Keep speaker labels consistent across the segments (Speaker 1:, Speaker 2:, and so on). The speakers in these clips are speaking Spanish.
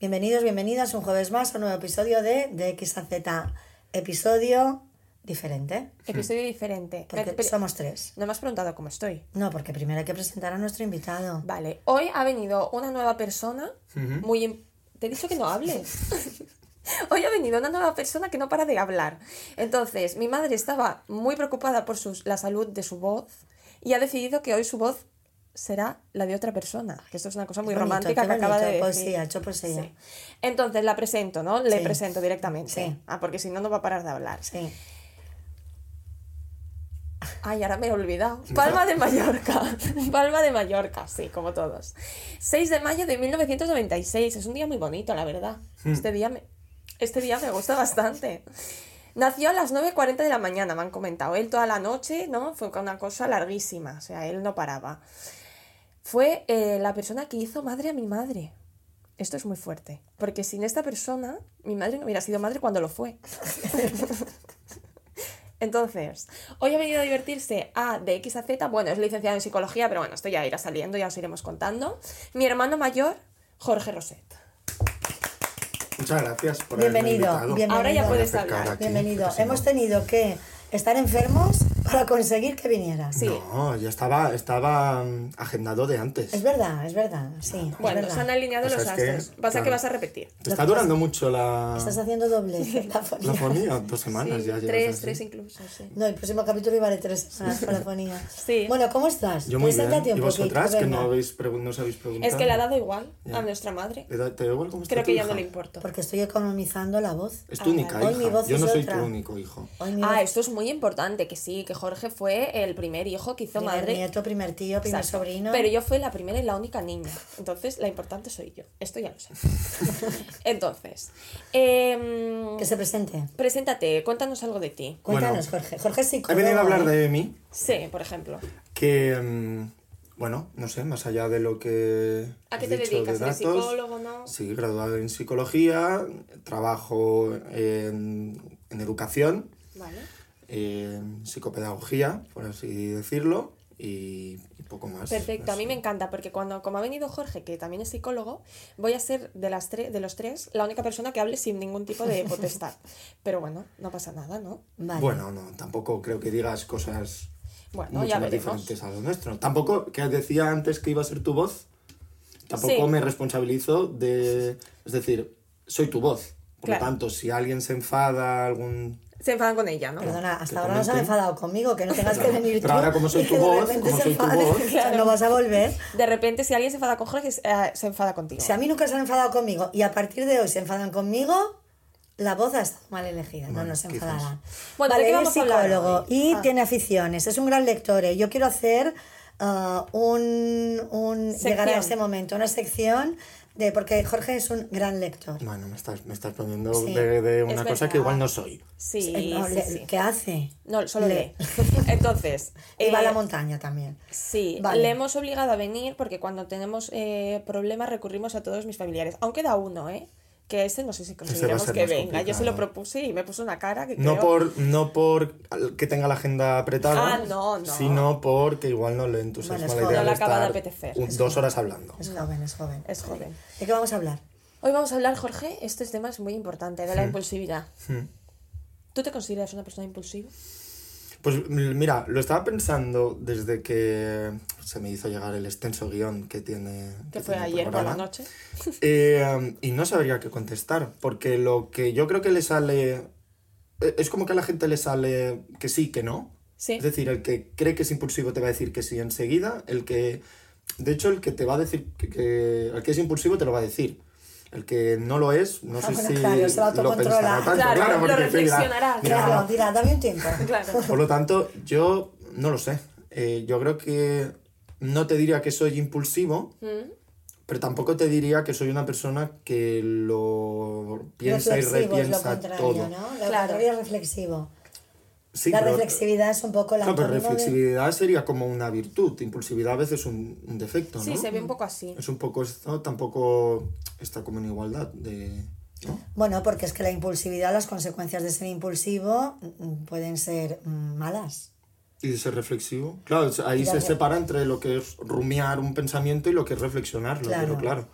Speaker 1: Bienvenidos, bienvenidas un jueves más a un nuevo episodio de, de X a Z. Episodio diferente.
Speaker 2: Episodio diferente.
Speaker 1: Porque
Speaker 2: Pero-
Speaker 1: somos tres.
Speaker 2: No me has preguntado cómo estoy.
Speaker 1: No, porque primero hay que presentar a nuestro invitado.
Speaker 2: Vale, hoy ha venido una nueva persona muy... Te he dicho que no hables. Hoy ha venido una nueva persona que no para de hablar. Entonces, mi madre estaba muy preocupada por sus- la salud de su voz y ha decidido que hoy su voz será la de otra persona. Que esto es una cosa muy
Speaker 1: bonito,
Speaker 2: romántica que acaba de
Speaker 1: bonito.
Speaker 2: decir.
Speaker 1: Poesía, hecho poesía.
Speaker 2: Sí. Entonces la presento, ¿no? Le
Speaker 1: Sí.
Speaker 2: presento directamente.
Speaker 1: Sí.
Speaker 2: Ah, porque si no, no va a parar de hablar.
Speaker 1: Sí.
Speaker 2: Ay, ahora me he olvidado. Palma de Mallorca. Palma de Mallorca, sí, como todos. 6 de mayo de 1996. Es un día muy bonito, la verdad. Este día me, este día me gusta bastante. Nació a las 9.40 de la mañana, me han comentado. Él toda la noche, ¿no? Fue una cosa larguísima. O sea, él no paraba. Fue eh, la persona que hizo madre a mi madre. Esto es muy fuerte. Porque sin esta persona, mi madre no hubiera sido madre cuando lo fue. Entonces, hoy ha venido a divertirse a de X a Z. Bueno, es licenciado en psicología, pero bueno, esto ya irá saliendo, ya os iremos contando. Mi hermano mayor, Jorge Roset.
Speaker 3: Muchas gracias por haberme
Speaker 1: Bienvenido,
Speaker 3: invitado.
Speaker 1: bienvenido.
Speaker 2: Ahora ya puedes hablar.
Speaker 3: aquí,
Speaker 1: Bienvenido. Hemos
Speaker 3: no-
Speaker 1: tenido que estar enfermos para conseguir que vinieras.
Speaker 2: Sí.
Speaker 3: No, ya estaba, estaba mm, agendado de antes.
Speaker 1: Es verdad, es verdad, sí.
Speaker 2: Bueno,
Speaker 1: verdad.
Speaker 2: se han alineado
Speaker 3: Pues
Speaker 2: los
Speaker 3: es que,
Speaker 2: astros. Pasa que
Speaker 3: claro.
Speaker 2: vas a repetir.
Speaker 3: Te está durando mucho la,
Speaker 1: Estás haciendo doble. la
Speaker 3: la fonía, dos semanas
Speaker 2: Sí,
Speaker 3: ya
Speaker 2: tres,
Speaker 3: así.
Speaker 2: tres incluso, sí.
Speaker 1: No, el próximo capítulo iba de tres semanas para la fonía.
Speaker 2: Sí.
Speaker 1: Bueno, ¿cómo estás?
Speaker 3: Yo muy bien.
Speaker 1: Preséntate un
Speaker 3: ¿Y vosotras que no, habéis no os habéis preguntado?
Speaker 2: Es que le ha dado igual a nuestra madre.
Speaker 3: ¿Te da- ¿Te da igual cómo
Speaker 2: Creo que ya no le importa.
Speaker 1: Porque estoy economizando la voz.
Speaker 3: Es tu única
Speaker 1: Hoy mi
Speaker 3: hija. Yo no soy tu único hijo.
Speaker 2: Ah, esto es muy importante, que sí, que Jorge fue el primer hijo que hizo
Speaker 1: primer
Speaker 2: madre.
Speaker 1: nieto, primer tío, primer
Speaker 2: Exacto.
Speaker 1: sobrino.
Speaker 2: Pero yo fui la primera y la única niña. Entonces, la importante soy yo. Esto ya lo sé. Entonces, em,
Speaker 1: Que se presente.
Speaker 2: preséntate, cuéntanos algo de ti.
Speaker 1: Cuéntanos,
Speaker 3: Bueno.
Speaker 1: Jorge. Jorge es
Speaker 3: He
Speaker 1: psicólogo.
Speaker 3: venido a hablar de mí,
Speaker 2: Sí, por ejemplo.
Speaker 3: que, mm, bueno, no sé, más allá de lo que
Speaker 2: ¿A qué te
Speaker 3: dicho
Speaker 2: dedicas?
Speaker 3: de
Speaker 2: ¿Eres
Speaker 3: datos,
Speaker 2: psicólogo, no?
Speaker 3: Sí, graduado en psicología, trabajo en, en educación,
Speaker 2: Vale.
Speaker 3: En psicopedagogía, por así decirlo, y, y poco más.
Speaker 2: Perfecto, a mí me encanta porque cuando como ha venido Jorge, que también es psicólogo, voy a ser de las tres de los tres la única persona que hable sin ningún tipo de potestad. Pero bueno, no pasa nada, ¿no?
Speaker 1: Vale.
Speaker 3: Bueno, no, tampoco creo que digas cosas
Speaker 2: Bueno,
Speaker 3: mucho
Speaker 2: ya
Speaker 3: más
Speaker 2: veremos.
Speaker 3: diferentes a lo nuestro. Tampoco, que decía antes que iba a ser tu voz, tampoco
Speaker 2: Sí.
Speaker 3: me responsabilizo de... Es decir, soy tu voz. Por
Speaker 2: Claro.
Speaker 3: lo tanto, si alguien se enfada, algún...
Speaker 2: Se enfadan con ella, ¿no?
Speaker 1: Perdona, hasta ahora no se han enfadado conmigo, que no tengas que venir
Speaker 3: Pero
Speaker 1: tú.
Speaker 3: ahora como soy tu voz, como soy tu
Speaker 1: no vas a volver.
Speaker 2: De repente, si alguien se enfada con Jorge, eh, se enfada contigo.
Speaker 1: Si a mí nunca se han enfadado conmigo y a partir de hoy se enfadan conmigo, la voz ha estado mal elegida. No,
Speaker 3: Bueno,
Speaker 1: no se
Speaker 3: quizás.
Speaker 1: enfadarán.
Speaker 2: Bueno, ¿de
Speaker 1: vale, es
Speaker 2: a hablar
Speaker 1: psicólogo
Speaker 2: hoy?
Speaker 1: y
Speaker 2: Ah.
Speaker 1: tiene aficiones. Es un gran lector. ¿eh? Yo quiero hacer ah, un, un llegar a ese momento, una sección de porque Jorge es un gran lector.
Speaker 3: Bueno, me estás, me estás poniendo
Speaker 1: Sí.
Speaker 3: de, de una
Speaker 2: Es
Speaker 3: cosa
Speaker 2: verdad.
Speaker 3: que igual no soy.
Speaker 2: Sí,
Speaker 1: Eh, no,
Speaker 2: sí,
Speaker 1: le-
Speaker 2: sí.
Speaker 1: ¿Qué hace?
Speaker 2: No, solo
Speaker 1: Le-
Speaker 2: lee. Entonces,
Speaker 1: Y va a
Speaker 2: eh,
Speaker 1: la montaña también.
Speaker 2: Sí,
Speaker 1: Vale.
Speaker 2: le hemos obligado a venir porque cuando tenemos eh, problemas recurrimos a todos mis familiares. Aunque da uno, ¿eh? Que ese no sé si conseguiremos que venga. Yo se lo propuse y me puso una cara que
Speaker 3: No
Speaker 2: creo-
Speaker 3: por, no por que tenga la agenda apretada,
Speaker 2: Ah, no, no.
Speaker 3: sino porque igual no le entusiasma
Speaker 1: Bueno,
Speaker 3: la idea
Speaker 1: No
Speaker 3: de
Speaker 2: le acaba de apetecer.
Speaker 3: un-
Speaker 2: Es
Speaker 3: dos horas hablando.
Speaker 1: Es joven, es joven.
Speaker 2: Es joven.
Speaker 1: ¿De qué vamos a hablar?
Speaker 2: Hoy vamos a hablar, Jorge, este tema es muy importante, de la impulsividad.
Speaker 3: Hmm.
Speaker 2: ¿Tú te consideras una persona impulsiva?
Speaker 3: Pues mira, lo estaba pensando desde que se me hizo llegar el extenso guion que tiene.
Speaker 2: Que fue
Speaker 3: tiene el
Speaker 2: ayer por la noche.
Speaker 3: Eh, um, y no sabría qué contestar, porque lo que yo creo que le sale. eh, Es como que a la gente le sale que sí, que no.
Speaker 2: Sí.
Speaker 3: Es decir, el que cree que es impulsivo te va a decir que sí enseguida. El que. De hecho, el que te va a decir que, que- El que es impulsivo te lo va a decir. El que no lo es, no
Speaker 1: Ah,
Speaker 3: sé
Speaker 1: bueno,
Speaker 3: si
Speaker 1: claro, se va
Speaker 3: lo pensará tanto.
Speaker 2: Claro,
Speaker 3: Claro,
Speaker 2: lo
Speaker 3: porque dirá,
Speaker 2: reflexionará,
Speaker 3: mira,
Speaker 1: Claro, dirá, dame un tiempo.
Speaker 2: Claro.
Speaker 3: por lo tanto, yo no lo sé. Eh, yo creo que no te diría que soy impulsivo,
Speaker 2: Mm.
Speaker 3: pero tampoco te diría que soy una persona que lo piensa y
Speaker 1: Reflexivo es lo
Speaker 3: repiensa
Speaker 1: contrario,
Speaker 3: todo.
Speaker 1: ¿no? Lo
Speaker 2: Claro.
Speaker 1: contrario es reflexivo.
Speaker 3: Sí,
Speaker 1: la
Speaker 3: pero-
Speaker 1: reflexividad es un poco la
Speaker 3: Claro, pero
Speaker 1: de-
Speaker 3: reflexividad sería como una virtud, impulsividad a veces un, un defecto, ¿no?
Speaker 2: Sí, se ve un poco así.
Speaker 3: Es un poco esto, tampoco está como en igualdad de... ¿no?
Speaker 1: Bueno, porque es que la impulsividad, las consecuencias de ser impulsivo mm, pueden ser mm, malas.
Speaker 3: Y de ser reflexivo. Claro, ahí se separa entre lo que es rumiar un pensamiento y lo que es reflexionarlo,
Speaker 1: Claro.
Speaker 3: pero claro.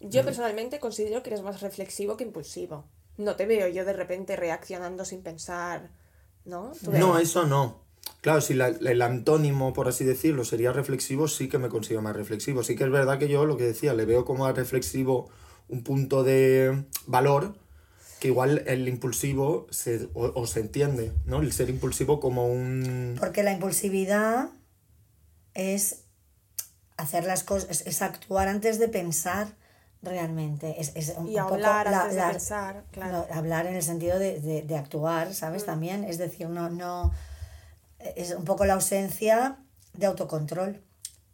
Speaker 2: Yo personalmente considero que eres más reflexivo que impulsivo. No te veo yo de repente reaccionando sin pensar, ¿no?
Speaker 3: No, eso no. Claro, si la- el antónimo, por así decirlo, sería reflexivo, sí que me considero más reflexivo. Sí que es verdad que yo, lo que decía, le veo como a reflexivo un punto de valor que igual el impulsivo se, o, o se entiende, ¿no? El ser impulsivo como un...
Speaker 1: Porque la impulsividad es hacer las cosas, es, es actuar antes de pensar realmente. Es, es un,
Speaker 2: Y
Speaker 1: un poco
Speaker 2: hablar
Speaker 1: la-
Speaker 2: antes de pensar, claro.
Speaker 1: no, hablar en el sentido de, de- de actuar, ¿sabes? También, es decir, no, no, es un poco la ausencia de autocontrol.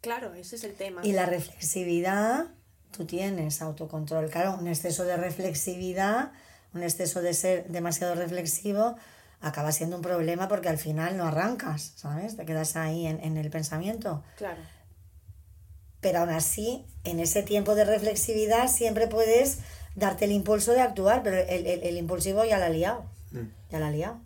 Speaker 2: Claro, ese es el tema.
Speaker 1: Y la reflexividad, tú tienes autocontrol. Claro, un exceso de reflexividad, un exceso de ser demasiado reflexivo, acaba siendo un problema porque al final no arrancas, ¿sabes? Te quedas ahí en, en el pensamiento.
Speaker 2: Claro.
Speaker 1: Pero aún así, en ese tiempo de reflexividad siempre puedes darte el impulso de actuar, pero el, el- el impulsivo ya la ha liado. Ya la ha liado.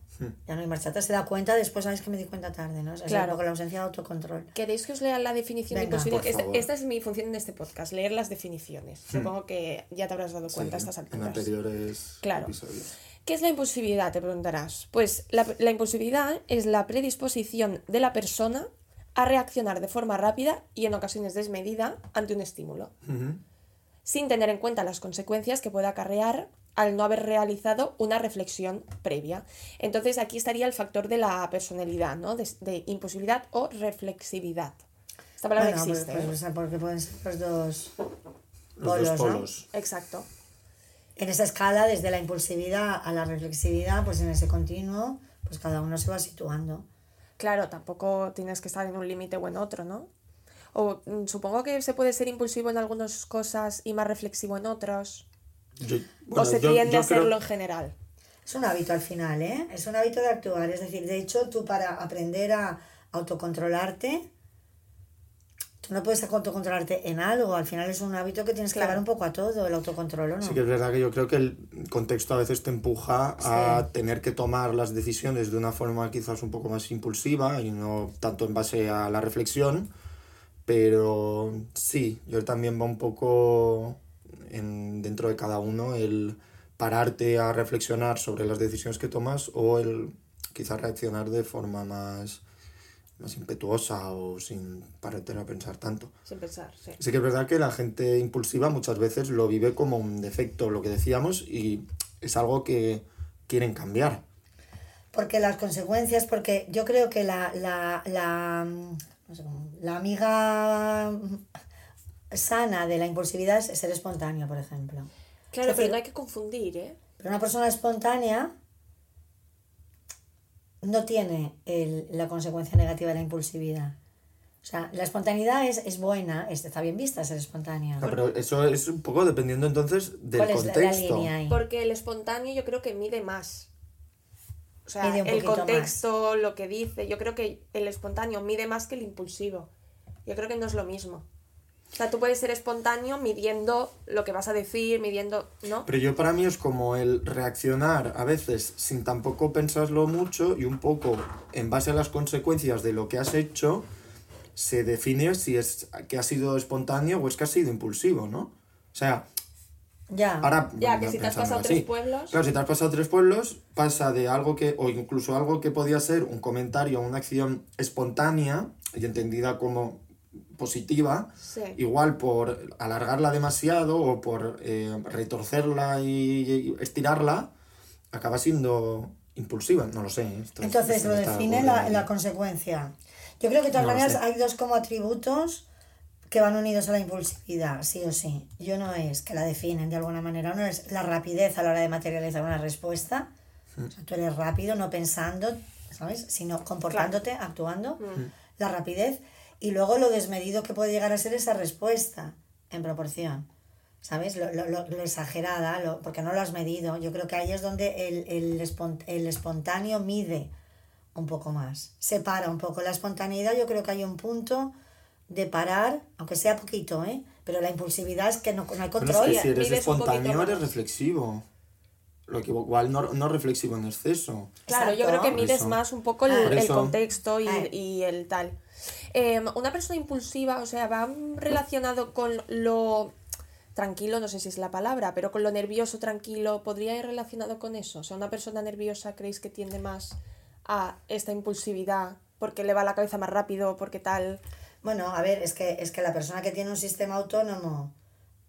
Speaker 1: Ya no hay marcha atrás. Se da cuenta después, sabes que me di cuenta tarde, ¿no? Es
Speaker 2: Claro.
Speaker 1: poco la ausencia de autocontrol.
Speaker 2: ¿Queréis que os lea la definición
Speaker 1: Venga.
Speaker 2: de impulsividad?
Speaker 3: Por
Speaker 2: Esta, es mi función en este podcast, leer las definiciones. Supongo que ya te habrás dado cuenta a estas
Speaker 3: en
Speaker 2: alturas.
Speaker 3: anteriores
Speaker 2: Claro.
Speaker 3: episodios.
Speaker 2: ¿Qué es la impulsividad? Te preguntarás. Pues la, la impulsividad es la predisposición de la persona a reaccionar de forma rápida y en ocasiones desmedida ante un estímulo, sin tener en cuenta las consecuencias que puede acarrear al no haber realizado una reflexión previa. Entonces aquí estaría el factor de la personalidad, ¿no? De, de impulsividad o reflexividad. Esta palabra
Speaker 1: Bueno, pues-
Speaker 2: existe.
Speaker 1: pues,
Speaker 2: ¿eh?
Speaker 1: o sea, porque pueden ser los dos
Speaker 3: Los
Speaker 1: polos, ¿no?
Speaker 3: polos.
Speaker 2: Exacto.
Speaker 1: En esa escala, desde la impulsividad a la reflexividad, pues en ese continuo, pues cada uno se va situando.
Speaker 2: Claro, tampoco tienes que estar en un límite o en otro, ¿no? O mm, supongo que se puede ser impulsivo en algunas cosas y más reflexivo en otros.
Speaker 3: Yo-
Speaker 2: o
Speaker 3: bueno,
Speaker 2: se
Speaker 3: yo-
Speaker 2: tiende
Speaker 3: yo
Speaker 2: a serlo
Speaker 3: creo-
Speaker 2: en general.
Speaker 1: Es un hábito al final, ¿eh? Es un hábito de actuar. Es decir, de hecho, tú para aprender a autocontrolarte, tú no puedes autocontrolarte en algo. Al final es un hábito que tienes que
Speaker 2: Claro.
Speaker 1: llevar un poco a todo, el autocontrol, ¿o no?
Speaker 3: Sí que es verdad que yo creo que el contexto a veces te empuja a
Speaker 1: Sí.
Speaker 3: tener que tomar las decisiones de una forma quizás un poco más impulsiva y no tanto en base a la reflexión, pero sí, yo también va un poco en, dentro de cada uno el pararte a reflexionar sobre las decisiones que tomas o el quizás reaccionar de forma más, más impetuosa o sin pararte a pensar tanto.
Speaker 2: Sin pensar, sí.
Speaker 3: Sí que es verdad que la gente impulsiva muchas veces lo vive como un defecto, lo que decíamos, y es algo que quieren cambiar.
Speaker 1: Porque las consecuencias, porque yo creo que la, la, la, no sé cómo, la amiga sana de la impulsividad es ser espontáneo, por ejemplo.
Speaker 2: Claro,
Speaker 1: Es decir,
Speaker 2: pero no hay que confundir, ¿eh?
Speaker 1: Pero una persona espontánea no tiene el- la consecuencia negativa de la impulsividad. O sea, la espontaneidad es, es buena, es- está bien vista ser espontánea.
Speaker 3: No, pero eso es un poco dependiendo entonces del
Speaker 1: ¿Cuál es la- la,
Speaker 3: contexto.
Speaker 1: línea ahí?
Speaker 2: Porque el espontáneo yo creo que mide más. O sea,
Speaker 1: Mide un
Speaker 2: el contexto, lo que dice, yo creo que el espontáneo mide más que el impulsivo. Yo creo que no es lo mismo. O sea, tú puedes ser espontáneo midiendo lo que vas a decir, midiendo, ¿no?
Speaker 3: Pero yo para mí es como el reaccionar a veces sin tampoco pensarlo mucho y un poco en base a las consecuencias de lo que has hecho, se define si es que ha sido espontáneo o es que ha sido impulsivo, ¿no? O sea,
Speaker 1: Ya.
Speaker 3: Ahora,
Speaker 2: Ya, que si te has pasado
Speaker 3: así.
Speaker 2: tres pueblos.
Speaker 3: Claro, si te has pasado tres pueblos, pasa de algo que, o incluso algo que podía ser un comentario, una acción espontánea y entendida como positiva,
Speaker 2: Sí.
Speaker 3: igual por alargarla demasiado o por eh, retorcerla y, y estirarla, acaba siendo impulsiva. No lo sé. ¿eh? Esto es-
Speaker 1: Entonces
Speaker 3: esto
Speaker 1: lo define la, la consecuencia. Yo creo que de todas
Speaker 3: No
Speaker 1: maneras hay dos como atributos que van unidos a la impulsividad, sí o sí. Yo no es que la definen de alguna manera, uno es la rapidez a la hora de materializar una respuesta. O sea, tú eres rápido, no pensando, ¿sabes? Sino comportándote, actuando. La rapidez. Y luego lo desmedido que puede llegar a ser esa respuesta en proporción. ¿Sabes? Lo, lo, lo- lo exagerada, lo, porque no lo has medido. Yo creo que ahí es donde el, el, espon- el espontáneo mide un poco más. Separa un poco la espontaneidad. Yo creo que hay un punto de parar, aunque sea poquito, ¿eh? Pero la impulsividad es que no, no hay control.
Speaker 3: es que si eres espontáneo, eres reflexivo. Lo que igual no, no reflexivo en exceso.
Speaker 2: Claro, yo creo que
Speaker 3: eso.
Speaker 2: más un poco el,
Speaker 1: Ah.
Speaker 2: El contexto y,
Speaker 1: Ah.
Speaker 2: y el tal. Eh, una persona impulsiva, o sea, va relacionado con lo tranquilo, no sé si es la palabra, pero con lo nervioso, tranquilo, ¿podría ir relacionado con eso? O sea, una persona nerviosa, ¿creéis que tiende más a esta impulsividad porque le va la cabeza más rápido, porque tal?
Speaker 1: Bueno, a ver, es que, es que la persona que tiene un sistema autónomo,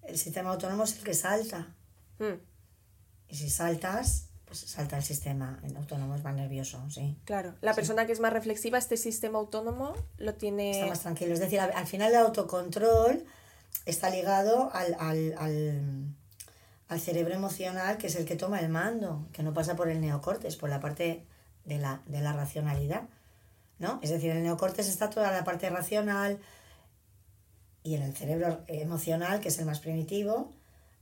Speaker 1: el sistema autónomo es el que salta.
Speaker 2: Mm,
Speaker 1: Y si saltas, pues salta el sistema el autónomo, es más nervioso, sí.
Speaker 2: claro, la persona que es más reflexiva, este sistema autónomo lo tiene...
Speaker 1: Está más tranquilo. Es decir, al, al final el autocontrol está ligado al, al, al, al cerebro emocional, que es el que toma el mando, que no pasa por el neocortes, por la parte de la, de la racionalidad. ¿no? Es decir, en el neocortes está toda la parte racional y en el cerebro emocional, que es el más primitivo,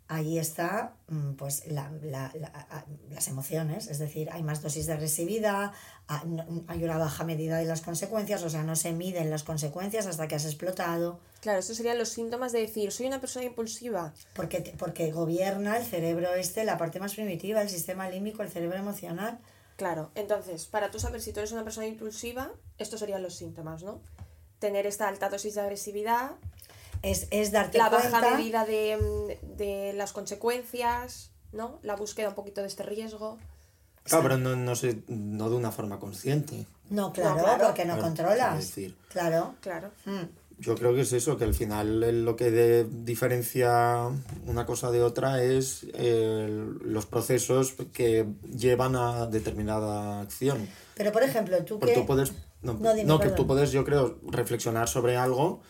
Speaker 1: ahí está mm, pues la, la- la- a- las emociones, es decir, hay más dosis de agresividad, hay una baja medida de las consecuencias, o sea, no se miden las consecuencias hasta que has explotado,
Speaker 2: Claro, estos serían los síntomas de decir, soy una persona impulsiva.
Speaker 1: porque, porque gobierna el cerebro este, la parte más primitiva, el sistema límbico, el cerebro emocional.
Speaker 2: Claro, entonces, para tú saber si tú eres una persona impulsiva, estos serían los síntomas, ¿no? Tener esta alta dosis de agresividad,
Speaker 1: Es, es darte
Speaker 2: la
Speaker 1: cuenta...
Speaker 2: baja medida de, mm, de las consecuencias, ¿no? La búsqueda un poquito de este riesgo.
Speaker 3: Claro, pero no, no, sé, no de una forma consciente.
Speaker 1: No, claro,
Speaker 2: claro.
Speaker 1: porque no
Speaker 3: Claro,
Speaker 1: controlas.
Speaker 3: decir.
Speaker 1: Claro.
Speaker 2: Claro.
Speaker 1: Mm.
Speaker 3: Yo creo que es eso, que al final lo que de- diferencia una cosa de otra es eh, los procesos que llevan a determinada acción.
Speaker 1: Pero, por ejemplo, tú que...
Speaker 3: tú puedes, no,
Speaker 1: No, dime,
Speaker 3: no, que tú puedes, yo creo, reflexionar sobre algo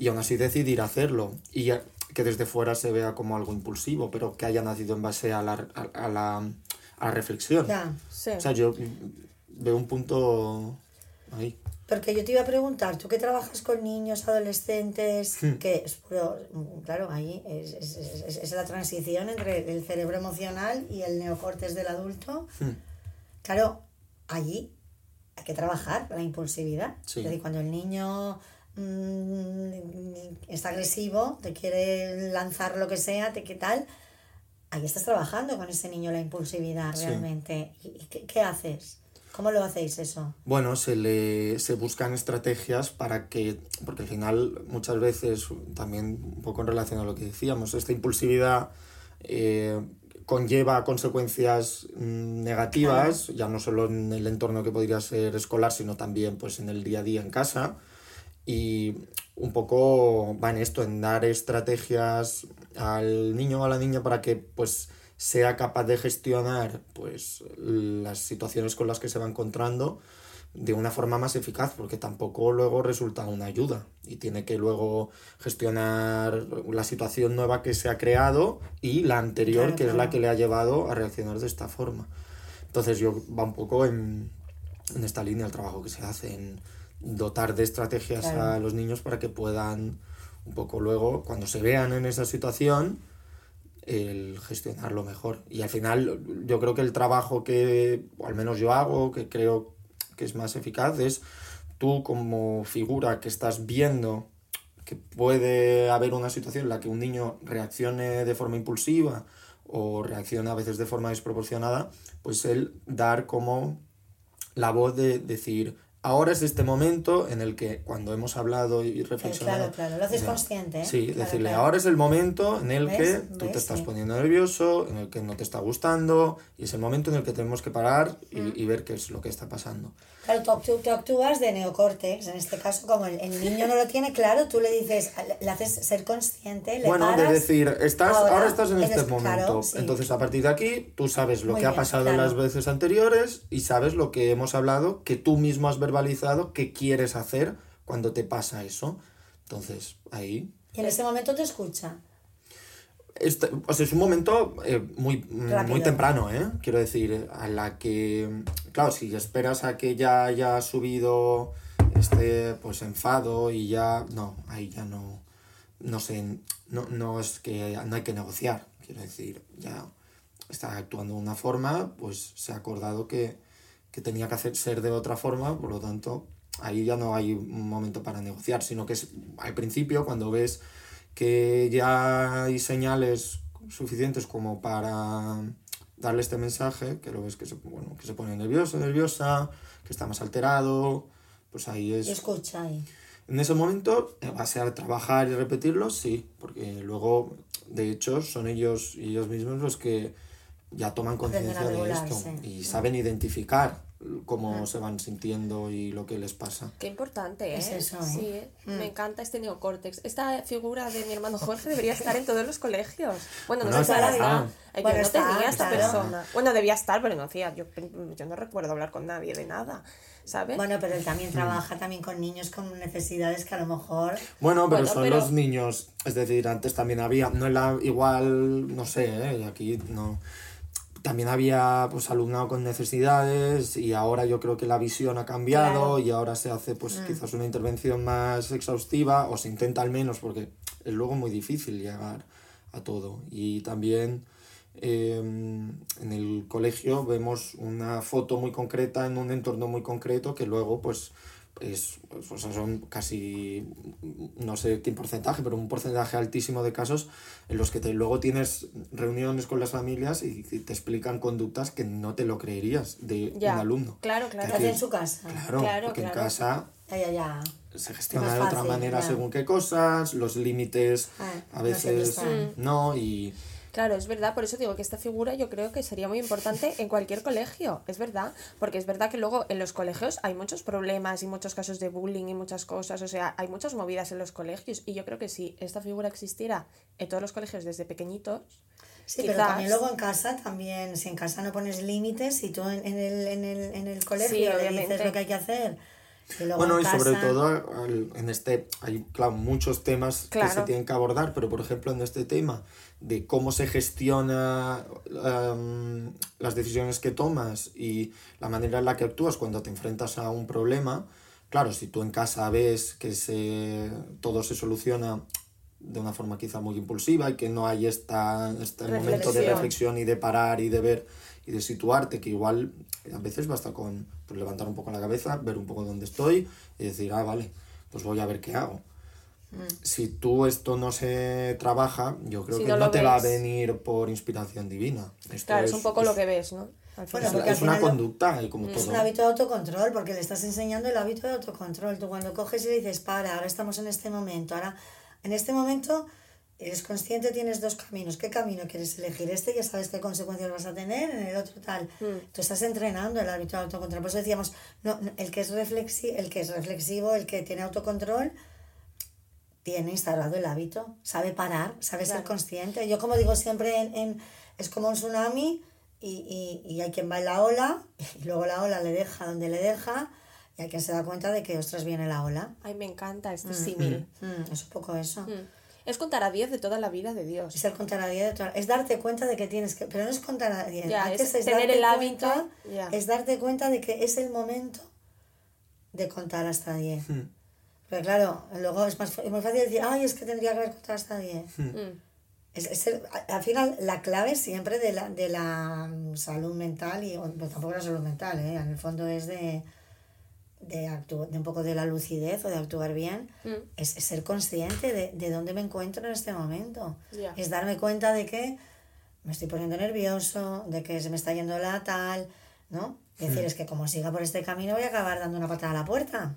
Speaker 3: y aún así decidir hacerlo. Y que desde fuera se vea como algo impulsivo, pero que haya nacido en base a la, a, a la, a la reflexión.
Speaker 1: Ya.
Speaker 2: Sí.
Speaker 3: O sea, yo veo un punto ahí.
Speaker 1: Porque yo te iba a preguntar, tú que trabajas con niños, adolescentes,
Speaker 3: Hmm.
Speaker 1: que claro, ahí es, es, es- es la transición entre el cerebro emocional y el neocortes del adulto.
Speaker 3: Hmm.
Speaker 1: Claro, allí hay que trabajar la impulsividad.
Speaker 3: Sí.
Speaker 1: Es decir, cuando el niño mm, está agresivo, te quiere lanzar lo que sea, te qué tal, ahí estás trabajando con ese niño la impulsividad realmente. ¿Y y qué, qué haces? ¿Cómo lo hacéis eso?
Speaker 3: Bueno, se le se buscan estrategias para que, porque al final muchas veces, también un poco en relación a lo que decíamos, esta impulsividad eh, conlleva consecuencias mm, negativas, ya no solo en el entorno que podría ser escolar, sino también pues en el día a día en casa. Y un poco va en esto, en dar estrategias al niño o a la niña para que pues sea capaz de gestionar pues las situaciones con las que se va encontrando de una forma más eficaz, porque tampoco luego resulta una ayuda y tiene que luego gestionar la situación nueva que se ha creado y la anterior,
Speaker 1: Claro,
Speaker 3: que es la que le ha llevado a reaccionar de esta forma. Entonces yo va un poco en, en esta línea el trabajo que se hace, en dotar de estrategias
Speaker 1: Claro.
Speaker 3: a los niños para que puedan un poco luego, cuando se vean en esa situación, el gestionarlo mejor. Y al final yo creo que el trabajo que, o al menos yo hago, que creo que es más eficaz, es tú como figura que estás viendo que puede haber una situación en la que un niño reaccione de forma impulsiva o reacciona a veces de forma desproporcionada, pues el dar como la voz de decir, ahora es este momento en el que cuando hemos hablado y reflexionado...
Speaker 1: claro, claro, lo haces consciente, ¿eh?
Speaker 3: Sí,
Speaker 1: Claro,
Speaker 3: decirle,
Speaker 1: claro.
Speaker 3: ahora es el momento en el
Speaker 1: ¿Ves?
Speaker 3: que tú
Speaker 1: ¿Ves?
Speaker 3: te estás
Speaker 1: Sí.
Speaker 3: poniendo nervioso, en el que no te está gustando, y es el momento en el que tenemos que parar y,
Speaker 1: Mm.
Speaker 3: y ver qué es lo que está pasando.
Speaker 1: Claro, tú, tú actúas de neocórtex, en este caso, como el, el niño no lo tiene claro, tú le dices, le, haces ser consciente, le
Speaker 3: Bueno,
Speaker 1: paras.
Speaker 3: de decir, estás, ahora,
Speaker 1: ahora
Speaker 3: estás en
Speaker 1: eres-
Speaker 3: este
Speaker 1: claro,
Speaker 3: momento.
Speaker 1: sí.
Speaker 3: Entonces, a partir de aquí, tú sabes lo
Speaker 1: Muy
Speaker 3: que ha
Speaker 1: bien,
Speaker 3: pasado
Speaker 1: claro.
Speaker 3: las veces anteriores y sabes lo que hemos hablado, que tú mismo has verbalizado, que quieres hacer cuando te pasa eso. Entonces, ahí.
Speaker 1: Y en ese momento te escucha.
Speaker 3: Este, o sea, es un momento eh, muy,
Speaker 1: Rápido.
Speaker 3: muy temprano, ¿eh? Quiero decir, a la que, claro, si esperas a que ya haya subido este, pues, enfado y ya, no, ahí ya no, no sé, no, no es que no hay que negociar, quiero decir, ya está actuando de una forma, pues se ha acordado que, que tenía que hacer, ser de otra forma, por lo tanto, ahí ya no hay un momento para negociar, sino que es al principio cuando ves que ya hay señales suficientes como para darle este mensaje, que lo ves que se, bueno, que se pone nervioso, nerviosa, que está más alterado, pues ahí
Speaker 1: Y
Speaker 3: es...
Speaker 1: escucha ahí.
Speaker 3: En ese momento, eh, va a ser trabajar y repetirlo, sí, porque luego de hecho, son ellos, ellos mismos los que ya toman conciencia de esto y saben identificar cómo se van sintiendo y lo que les pasa.
Speaker 2: Qué importante, ¿eh?
Speaker 1: Es eso, ¿eh?
Speaker 2: Sí, ¿eh? me encanta este neocórtex. Esta figura de mi hermano Jorge debería estar en todos los colegios. Bueno, no
Speaker 3: Bueno,
Speaker 2: sé si ahora
Speaker 3: está.
Speaker 2: está. Eh,
Speaker 1: Bueno,
Speaker 2: yo no
Speaker 1: está,
Speaker 2: tenía esta
Speaker 1: claro.
Speaker 2: persona. Bueno, debía estar, pero no hacía. Yo, yo no recuerdo hablar con nadie de nada, ¿sabes?
Speaker 1: Bueno, pero él también trabaja también con niños con necesidades que a lo mejor...
Speaker 3: Bueno, pero
Speaker 2: Bueno,
Speaker 3: son
Speaker 2: pero-
Speaker 3: los niños, es decir, antes también había, no era igual, no sé, ¿eh? aquí no. También había pues alumnado con necesidades y ahora yo creo que la visión ha cambiado
Speaker 1: Claro.
Speaker 3: y ahora se hace pues quizás una intervención más exhaustiva o se intenta al menos porque es luego muy difícil llegar a todo. Y también eh, en el colegio vemos una foto muy concreta en un entorno muy concreto que luego pues es, pues, o sea, son casi, no sé qué porcentaje, pero un porcentaje altísimo de casos en los que te, luego tienes reuniones con las familias y te explican conductas que no te lo creerías de
Speaker 2: Ya,
Speaker 3: un alumno.
Speaker 2: claro,
Speaker 1: ¿Qué
Speaker 2: claro.
Speaker 1: hace en su casa?
Speaker 3: Claro,
Speaker 2: Claro,
Speaker 3: porque en
Speaker 2: claro.
Speaker 3: casa
Speaker 1: Ya, ya, ya.
Speaker 3: se gestiona de otra manera
Speaker 1: ya.
Speaker 3: según qué cosas, los límites
Speaker 1: Ah,
Speaker 3: a
Speaker 1: no
Speaker 3: veces
Speaker 1: están.
Speaker 3: no, y
Speaker 2: Claro, es verdad, por eso digo que esta figura yo creo que sería muy importante en cualquier colegio, es verdad, porque es verdad que luego en los colegios hay muchos problemas y muchos casos de bullying y muchas cosas, o sea, hay muchas movidas en los colegios y yo creo que si esta figura existiera en todos los colegios desde pequeñitos,
Speaker 1: Sí, pero también luego en casa, también, si en casa no pones límites y tú en, en el, en, el, en el colegio
Speaker 2: Sí,
Speaker 1: le dices lo que hay que hacer.
Speaker 3: Bueno,
Speaker 1: en
Speaker 3: y sobre todo en este hay claro, muchos temas que se tienen que abordar, pero por ejemplo en este tema de cómo se gestiona em, las decisiones que tomas y la manera en la que actúas cuando te enfrentas a un problema, claro, si tú en casa ves que se, todo se soluciona de una forma quizá muy impulsiva y que no hay esta, este momento de
Speaker 2: reflexión
Speaker 3: y de parar y de ver y de situarte, que igual a veces basta con pues, levantar un poco la cabeza, ver un poco dónde estoy y decir, ah, vale, pues voy a ver qué hago. Si tú esto no se trabaja, yo creo
Speaker 2: Si
Speaker 3: que
Speaker 2: no
Speaker 3: te va a venir por inspiración divina. Esto
Speaker 2: claro, es un poco
Speaker 3: es-
Speaker 2: lo que ves, ¿no?
Speaker 1: Bueno,
Speaker 3: es, es una conducta y como
Speaker 1: Es
Speaker 3: todo.
Speaker 1: un hábito de autocontrol, porque le estás enseñando el hábito de autocontrol. Tú cuando coges y le dices, para, ahora estamos en este momento, ahora en este momento eres consciente, tienes dos caminos. ¿Qué camino quieres elegir? Este ya sabes qué consecuencias vas a tener, en el otro tal. Tú estás entrenando el hábito de autocontrol. Por eso decíamos, no, no, el, que es reflexi el que es reflexivo, el que tiene autocontrol, tiene instalado el hábito, sabe parar, sabe ser
Speaker 2: Claro.
Speaker 1: consciente. Yo como digo siempre, en, en- es como un tsunami y, y, y hay quien va en la ola y luego la ola le deja donde le deja y hay quien se da cuenta de que, ostras, viene la ola.
Speaker 2: Ay, me encanta este símil.
Speaker 1: Mm, es un poco eso.
Speaker 2: Es contar a 10 de toda la vida de Dios.
Speaker 1: Es el contar a 10 de toda- Es darte cuenta de que tienes que... Pero no es contar a 10.
Speaker 2: Ya,
Speaker 1: Antes
Speaker 2: es tener
Speaker 1: darte
Speaker 2: el hábito,
Speaker 1: cuenta-
Speaker 2: ya.
Speaker 1: Es darte cuenta de que es el momento de contar hasta 10.
Speaker 3: Hmm.
Speaker 1: Pero claro, luego es, más, es muy fácil decir, ay, es que tendría que haber contado hasta 10.
Speaker 2: Mm.
Speaker 1: Es, es el- al final, la clave siempre de la, de la mm, salud mental, y o- pues tampoco la salud mental, ¿eh? en el fondo es de, de, actu- de un poco de la lucidez o de actuar bien,
Speaker 2: Mm.
Speaker 1: es, es ser consciente de, de dónde me encuentro en este momento. Es darme cuenta de que me estoy poniendo nervioso, de que se me está yendo la tal, ¿no? Es decir, es que como siga por este camino voy a acabar dando una patada a la puerta.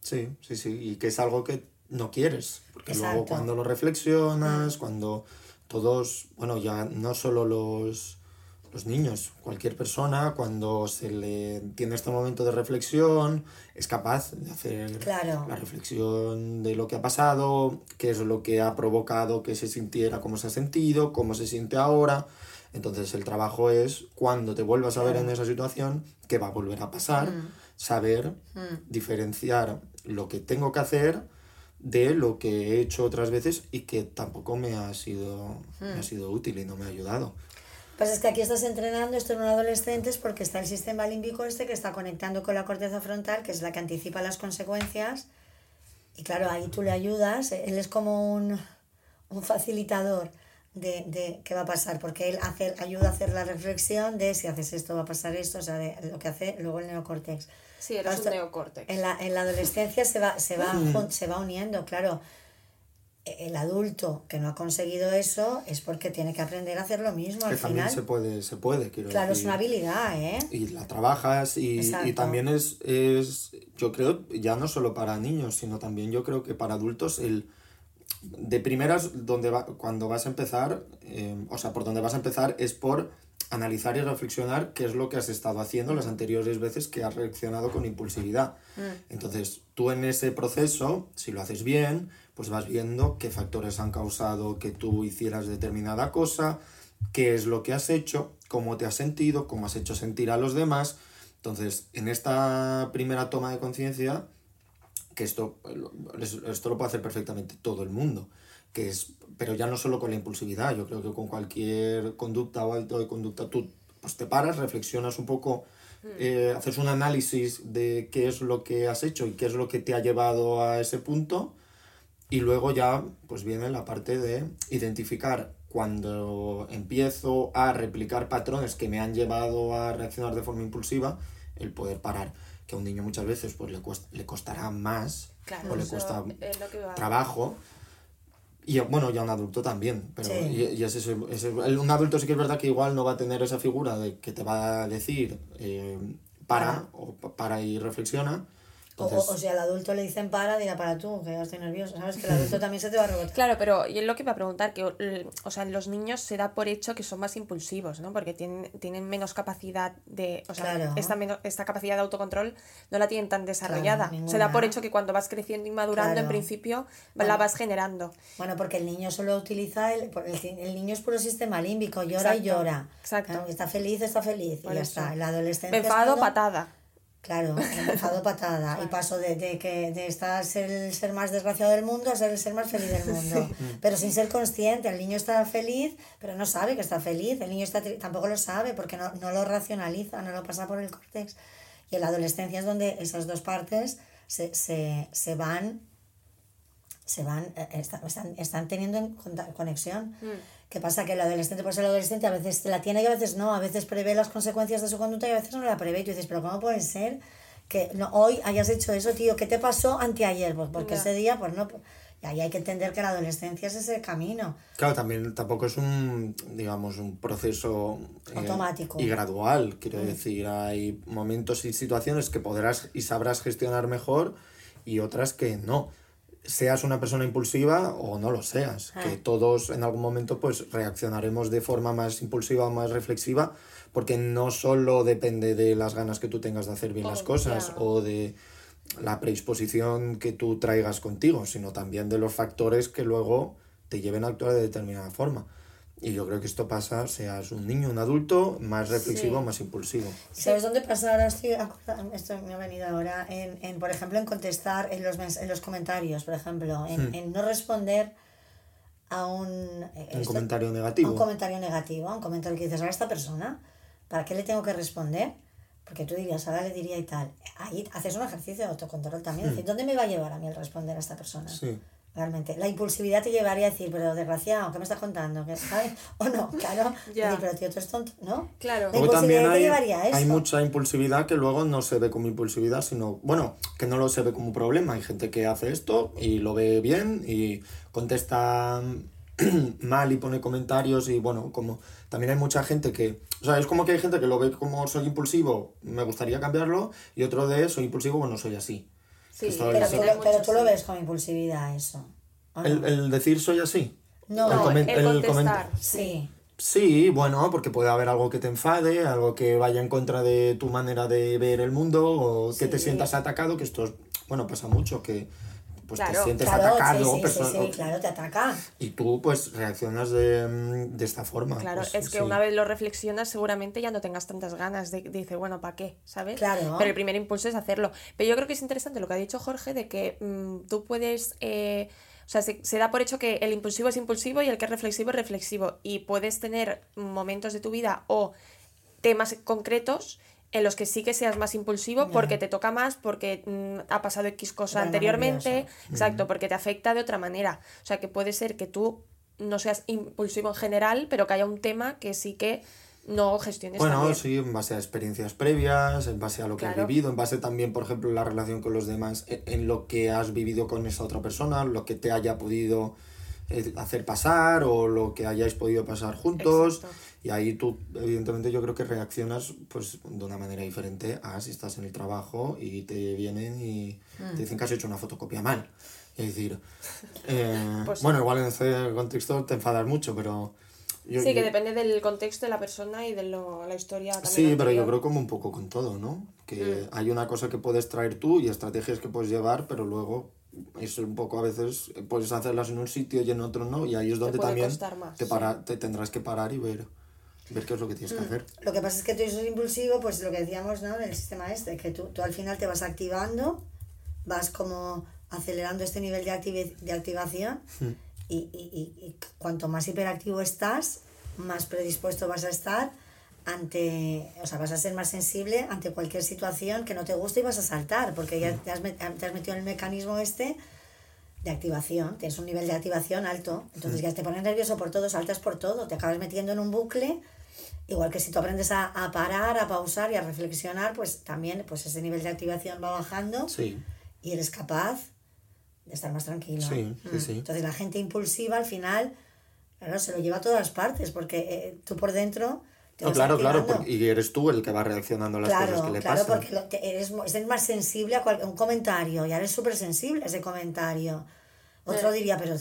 Speaker 3: Sí, sí, sí, y que es algo que no quieres, porque luego cuando lo reflexionas, cuando todos, bueno, ya no solo los, los niños, cualquier persona, cuando se le tiene este momento de reflexión, es capaz de hacer
Speaker 1: Claro.
Speaker 3: la reflexión de lo que ha pasado, qué es lo que ha provocado que se sintiera, cómo se ha sentido, cómo se siente ahora. Entonces el trabajo es cuando te vuelvas a ver en esa situación, qué va a volver a pasar, saber diferenciar lo que tengo que hacer de lo que he hecho otras veces y que tampoco me ha sido, me ha sido útil y no me ha ayudado.
Speaker 1: Pues es que aquí estás entrenando esto en un adolescente es porque está el sistema límbico este que está conectando con la corteza frontal, que es la que anticipa las consecuencias. Y claro, ahí tú le ayudas, él es como un, un facilitador de, de qué va a pasar, porque él hace, ayuda a hacer la reflexión de si haces esto va a pasar esto, o sea, de lo que hace luego el neocórtex.
Speaker 2: Sí, eres un
Speaker 1: Esto-
Speaker 2: neocórtex.
Speaker 1: En la, en la adolescencia se va, se, va, se va uniendo, claro. El adulto que no ha conseguido eso es porque tiene que aprender a hacer lo mismo
Speaker 3: Que
Speaker 1: al
Speaker 3: también
Speaker 1: final.
Speaker 3: se puede, se puede, quiero
Speaker 1: Claro, es una habilidad, ¿eh?
Speaker 3: y la trabajas y, también es, es, yo creo, ya no solo para niños, sino también yo creo que para adultos el de primeras, donde va, cuando vas a empezar, eh, o sea, por donde vas a empezar es por analizar y reflexionar qué es lo que has estado haciendo las anteriores veces que has reaccionado con impulsividad. Entonces, tú en ese proceso, si lo haces bien, pues vas viendo qué factores han causado que tú hicieras determinada cosa, qué es lo que has hecho, cómo te has sentido, cómo has hecho sentir a los demás. Entonces, en esta primera toma de conciencia, que esto, esto lo puede hacer perfectamente todo el mundo, que es, pero ya no solo con la impulsividad, yo creo que con cualquier conducta o hábito de conducta, tú pues te paras, reflexionas un poco, eh, haces un análisis de qué es lo que has hecho y qué es lo que te ha llevado a ese punto, y luego ya pues viene la parte de identificar cuando empiezo a replicar patrones que me han llevado a reaccionar de forma impulsiva, el poder parar. Que a un niño muchas veces pues, le, le costará más
Speaker 2: Claro,
Speaker 3: o le
Speaker 2: eso
Speaker 3: cuesta
Speaker 2: es
Speaker 3: trabajo. Y bueno, ya un adulto también. Pero
Speaker 1: Sí.
Speaker 3: y, y es ese- el- un adulto sí que es verdad que igual no va a tener esa figura de que te va a decir eh, para, o pa- para y reflexiona.
Speaker 1: O,
Speaker 3: Entonces,
Speaker 1: o, o si al adulto le dicen para, diga para tú, que ya estoy nervioso, ¿sabes? Que el adulto también se te va a rebotar.
Speaker 2: Claro, pero y es lo que iba a preguntar, que o sea, en los niños se da por hecho que son más impulsivos, ¿no? Porque tienen, tienen menos capacidad de, o sea,
Speaker 1: Claro.
Speaker 2: esta, esta capacidad de autocontrol no la tienen tan desarrollada. se da por hecho que cuando vas creciendo y madurando, en principio, la vas generando.
Speaker 1: Bueno, porque el niño solo utiliza, el, el, el niño es puro sistema límbico, llora y llora.
Speaker 2: exacto.
Speaker 1: Está feliz, está feliz.
Speaker 2: Por
Speaker 1: y ya
Speaker 2: eso.
Speaker 1: está.
Speaker 2: Me enfado,
Speaker 1: cuando-
Speaker 2: patada.
Speaker 1: Claro, enfado patada. Y paso de, de que de estar ser el ser más desgraciado del mundo a ser el ser más feliz del mundo. Pero sin ser consciente. El niño está feliz, pero no sabe que está feliz. El niño está tampoco lo sabe porque no, no lo racionaliza, no lo pasa por el córtex. Y en la adolescencia es donde esas dos partes se, se, se van se van, eh, está- están, están teniendo conexión. ¿Qué pasa? Que el adolescente, pues el adolescente a veces la tiene y a veces no, a veces prevé las consecuencias de su conducta y a veces no la prevé. Y tú dices, pero ¿cómo puede ser que no, hoy hayas hecho eso, tío? ¿Qué te pasó anteayer? Pues porque
Speaker 2: Ya.
Speaker 1: ese día, pues no. Y ahí hay que entender que la adolescencia es ese camino.
Speaker 3: Claro, también tampoco es un, digamos, un proceso eh,
Speaker 1: Automático.
Speaker 3: y gradual. Quiero decir, hay momentos y situaciones que podrás y sabrás gestionar mejor y otras que no. Seas una persona impulsiva o no lo seas. Que todos en algún momento pues reaccionaremos de forma más impulsiva o más reflexiva porque no solo depende de las ganas que tú tengas de hacer bien las
Speaker 2: Oh,
Speaker 3: cosas o de la predisposición que tú traigas contigo, sino también de los factores que luego te lleven a actuar de determinada forma. Y yo creo que esto pasa, seas un niño, un adulto, más reflexivo,
Speaker 2: Sí.
Speaker 3: más impulsivo.
Speaker 1: ¿Y ¿Sabes dónde pasa ahora? Estoy esto me ha venido ahora, en, en, por ejemplo, en contestar en los, en los comentarios, por ejemplo, en, en no responder a un, eh,
Speaker 3: Un
Speaker 1: esto-
Speaker 3: comentario
Speaker 1: a
Speaker 3: negativo.
Speaker 1: un comentario negativo, a un comentario que dices, ahora esta persona, ¿para qué le tengo que responder? Porque tú dirías, ahora le diría y tal. Ahí haces un ejercicio de autocontrol también. Decir, ¿dónde me va a llevar a mí el responder a esta persona?
Speaker 3: Sí.
Speaker 1: Realmente. La impulsividad te llevaría a decir, pero desgraciado, ¿qué me estás contando? ¿Qué, ¿Sabes? O no, claro.
Speaker 2: Ya.
Speaker 1: Decir, pero tío, tú eres tonto, ¿no?
Speaker 2: Claro.
Speaker 1: La impulsividad te
Speaker 3: hay,
Speaker 1: llevaría a eso.
Speaker 3: hay mucha impulsividad que luego no se ve como impulsividad, sino, bueno, que no lo se ve como un problema. Hay gente que hace esto y lo ve bien y contesta mal y pone comentarios y bueno, como también hay mucha gente que, o sea, es como que hay gente que lo ve como soy impulsivo, me gustaría cambiarlo, y otro de soy impulsivo, bueno, soy así.
Speaker 2: Sí,
Speaker 1: Pero, tú, lo- pero
Speaker 2: mucho,
Speaker 1: tú lo
Speaker 2: sí.
Speaker 1: ves como impulsividad, eso.
Speaker 3: El, el decir soy así.
Speaker 1: No,
Speaker 3: el, comen-
Speaker 2: el
Speaker 3: el
Speaker 2: contestar.
Speaker 3: comen-
Speaker 1: Sí.
Speaker 3: Sí, bueno, porque puede haber algo que te enfade, algo que vaya en contra de tu manera de ver el mundo, o que te sientas atacado, que esto, es- bueno, pasa mucho, que pues te
Speaker 2: Claro.
Speaker 3: sientes
Speaker 1: Claro,
Speaker 3: atacado,
Speaker 1: sí, sí, sí,
Speaker 3: perso-
Speaker 1: sí, claro, te ataca.
Speaker 3: y tú pues reaccionas de, mm, de esta forma.
Speaker 2: Claro,
Speaker 3: pues,
Speaker 2: es que
Speaker 3: sí.
Speaker 2: una vez lo reflexionas, seguramente ya no tengas tantas ganas de, de decir, bueno, ¿para qué? ¿Sabes?
Speaker 1: Claro.
Speaker 2: Pero el primer impulso es hacerlo. Pero yo creo que es interesante lo que ha dicho Jorge de que mm, tú puedes. eh, o sea, se, se da por hecho que el impulsivo es impulsivo y el que es reflexivo es reflexivo. Y puedes tener momentos de tu vida o temas concretos en los que sí que seas más impulsivo porque te toca más, porque mm, ha pasado X cosa anteriormente,
Speaker 1: nervioso.
Speaker 2: exacto, porque te afecta de otra manera. O sea, que puede ser que tú no seas impulsivo en general, pero que haya un tema que sí que no gestiones
Speaker 3: Bueno,
Speaker 2: también.
Speaker 3: sí, en base a experiencias previas, en base a lo que
Speaker 2: Claro.
Speaker 3: has vivido, en base también, por ejemplo, la relación con los demás, en, en lo que has vivido con esa otra persona, lo que te haya podido hacer pasar o lo que hayáis podido pasar juntos.
Speaker 2: Exacto.
Speaker 3: Y ahí tú, evidentemente, yo creo que reaccionas pues de una manera diferente a si estás en el trabajo y te vienen y
Speaker 2: Mm.
Speaker 3: te dicen que has hecho una fotocopia mal. Es decir, eh,
Speaker 2: Pues sí.
Speaker 3: bueno, igual en ese contexto te enfadas mucho, pero... yo-
Speaker 2: sí, que
Speaker 3: yo-
Speaker 2: depende del contexto de la persona y de lo, la historia también.
Speaker 3: Sí, pero yo
Speaker 2: anterior.
Speaker 3: creo como un poco con todo, ¿no?
Speaker 2: Mm.
Speaker 3: Que hay una cosa que puedes traer tú y estrategias que puedes llevar, pero luego es un poco a veces puedes hacerlas en un sitio y en otro no, y ahí es donde
Speaker 2: puede
Speaker 3: también
Speaker 2: más,
Speaker 3: te,
Speaker 2: sí.
Speaker 3: para, te tendrás que parar y ver, ver qué es lo que tienes
Speaker 2: Mm.
Speaker 3: que hacer.
Speaker 1: Lo que pasa es que tú eres impulsivo, pues lo que decíamos, ¿no? Del sistema este, que tú, tú al final te vas activando, vas como acelerando este nivel de, activi- de activación y, y, y- y cuanto más hiperactivo estás, más predispuesto vas a estar ante, o sea, vas a ser más sensible ante cualquier situación que no te guste y vas a saltar, porque ya te has, te has metido en el mecanismo este de activación, tienes un nivel de activación alto, entonces ya te pones nervioso por todo, saltas por todo, te acabas metiendo en un bucle, igual que si tú aprendes a, a parar, a pausar y a reflexionar, pues también pues ese nivel de activación va bajando
Speaker 3: Sí,
Speaker 1: y eres capaz de estar más tranquilo.
Speaker 3: Sí, sí,
Speaker 1: Mm.
Speaker 3: sí.
Speaker 1: Entonces la gente impulsiva al final, claro, se lo lleva a todas partes, porque eh, tú por dentro te
Speaker 3: No, claro, claro, porque- y eres tú el que va reaccionando a las cosas
Speaker 1: Claro,
Speaker 3: que le
Speaker 1: claro,
Speaker 3: pasan.
Speaker 1: porque lo- te- eres, eres más sensible a cual- un comentario, ya eres súper sensible a ese comentario. Otro
Speaker 2: Eh.
Speaker 1: diría, pero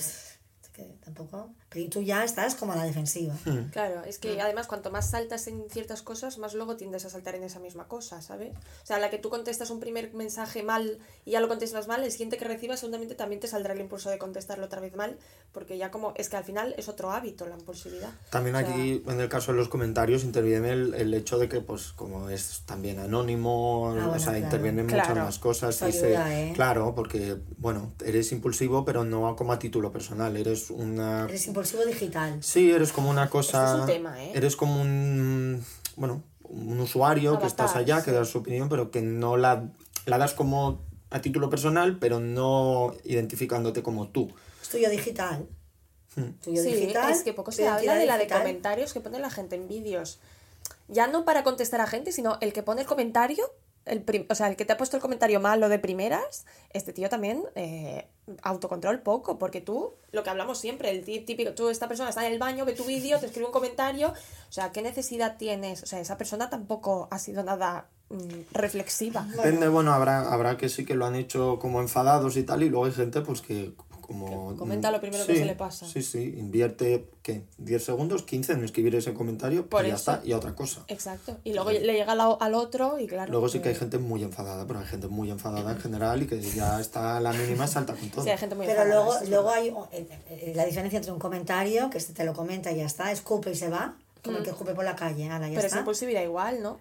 Speaker 1: que tampoco. Pero tú ya estás como a la defensiva.
Speaker 3: Hmm.
Speaker 2: Claro, es que además cuanto más saltas en ciertas cosas, más luego tiendes a saltar en esa misma cosa, ¿sabes? O sea, la que tú contestas un primer mensaje mal y ya lo contestas mal, el siguiente que recibas seguramente también te saldrá el impulso de contestarlo otra vez mal, porque ya como es que al final es otro hábito la impulsividad.
Speaker 3: También
Speaker 2: O sea,
Speaker 3: aquí, en el caso de los comentarios, interviene el, el hecho de que, pues, como es también anónimo,
Speaker 1: Ah, bueno,
Speaker 3: o sea,
Speaker 1: claro.
Speaker 3: intervienen
Speaker 2: Claro.
Speaker 3: muchas más cosas. Y se-
Speaker 1: ¿eh?
Speaker 3: Claro, porque, bueno, eres impulsivo, pero no como a título personal, eres una...
Speaker 1: Eres impulsivo digital.
Speaker 3: Sí, eres como una cosa...
Speaker 2: Esto es un tema, ¿eh?
Speaker 3: Eres como un... Bueno, un usuario que estás allá, que das su opinión, pero que no la, la das como a título personal, pero no identificándote como tú.
Speaker 1: Es tuyo digital. Tuyo
Speaker 2: Sí,
Speaker 1: digital.
Speaker 2: es que poco se habla de la de comentarios que pone la gente en vídeos. Ya no para contestar a gente, sino el que pone el comentario, el o sea, el que te ha puesto el comentario malo de primeras, este tío también, eh, autocontrol poco, porque tú, lo que hablamos siempre, el tí- típico, tú, esta persona está en el baño, ve tu vídeo, te escribe un comentario, o sea, ¿qué necesidad tienes? O sea, esa persona tampoco ha sido nada mm, reflexiva.
Speaker 3: Depende, bueno, habrá, habrá que sí que lo han hecho como enfadados y tal, y luego hay gente pues que como...
Speaker 2: Que comenta lo primero que
Speaker 3: Sí,
Speaker 2: se le pasa.
Speaker 3: Sí, sí, invierte, ¿qué? 10 segundos, 15 en escribir ese comentario
Speaker 2: Por
Speaker 3: y ya está, y a otra cosa.
Speaker 2: Exacto. Y luego le llega al, al otro y claro.
Speaker 3: Luego sí que hay
Speaker 2: eh,
Speaker 3: gente muy enfadada, pero hay gente muy enfadada en general y que ya está a la mínima salta con todo.
Speaker 2: Sí, hay gente muy
Speaker 1: Pero
Speaker 2: enfadada,
Speaker 1: luego,
Speaker 2: sí,
Speaker 1: luego hay oh, eh, eh, la diferencia entre un comentario, que este te lo comenta y ya está, escupe y se va, como el que escupe por la calle, ala, ya
Speaker 2: Mm. Pero es
Speaker 1: está.
Speaker 2: impulsividad igual, ¿no?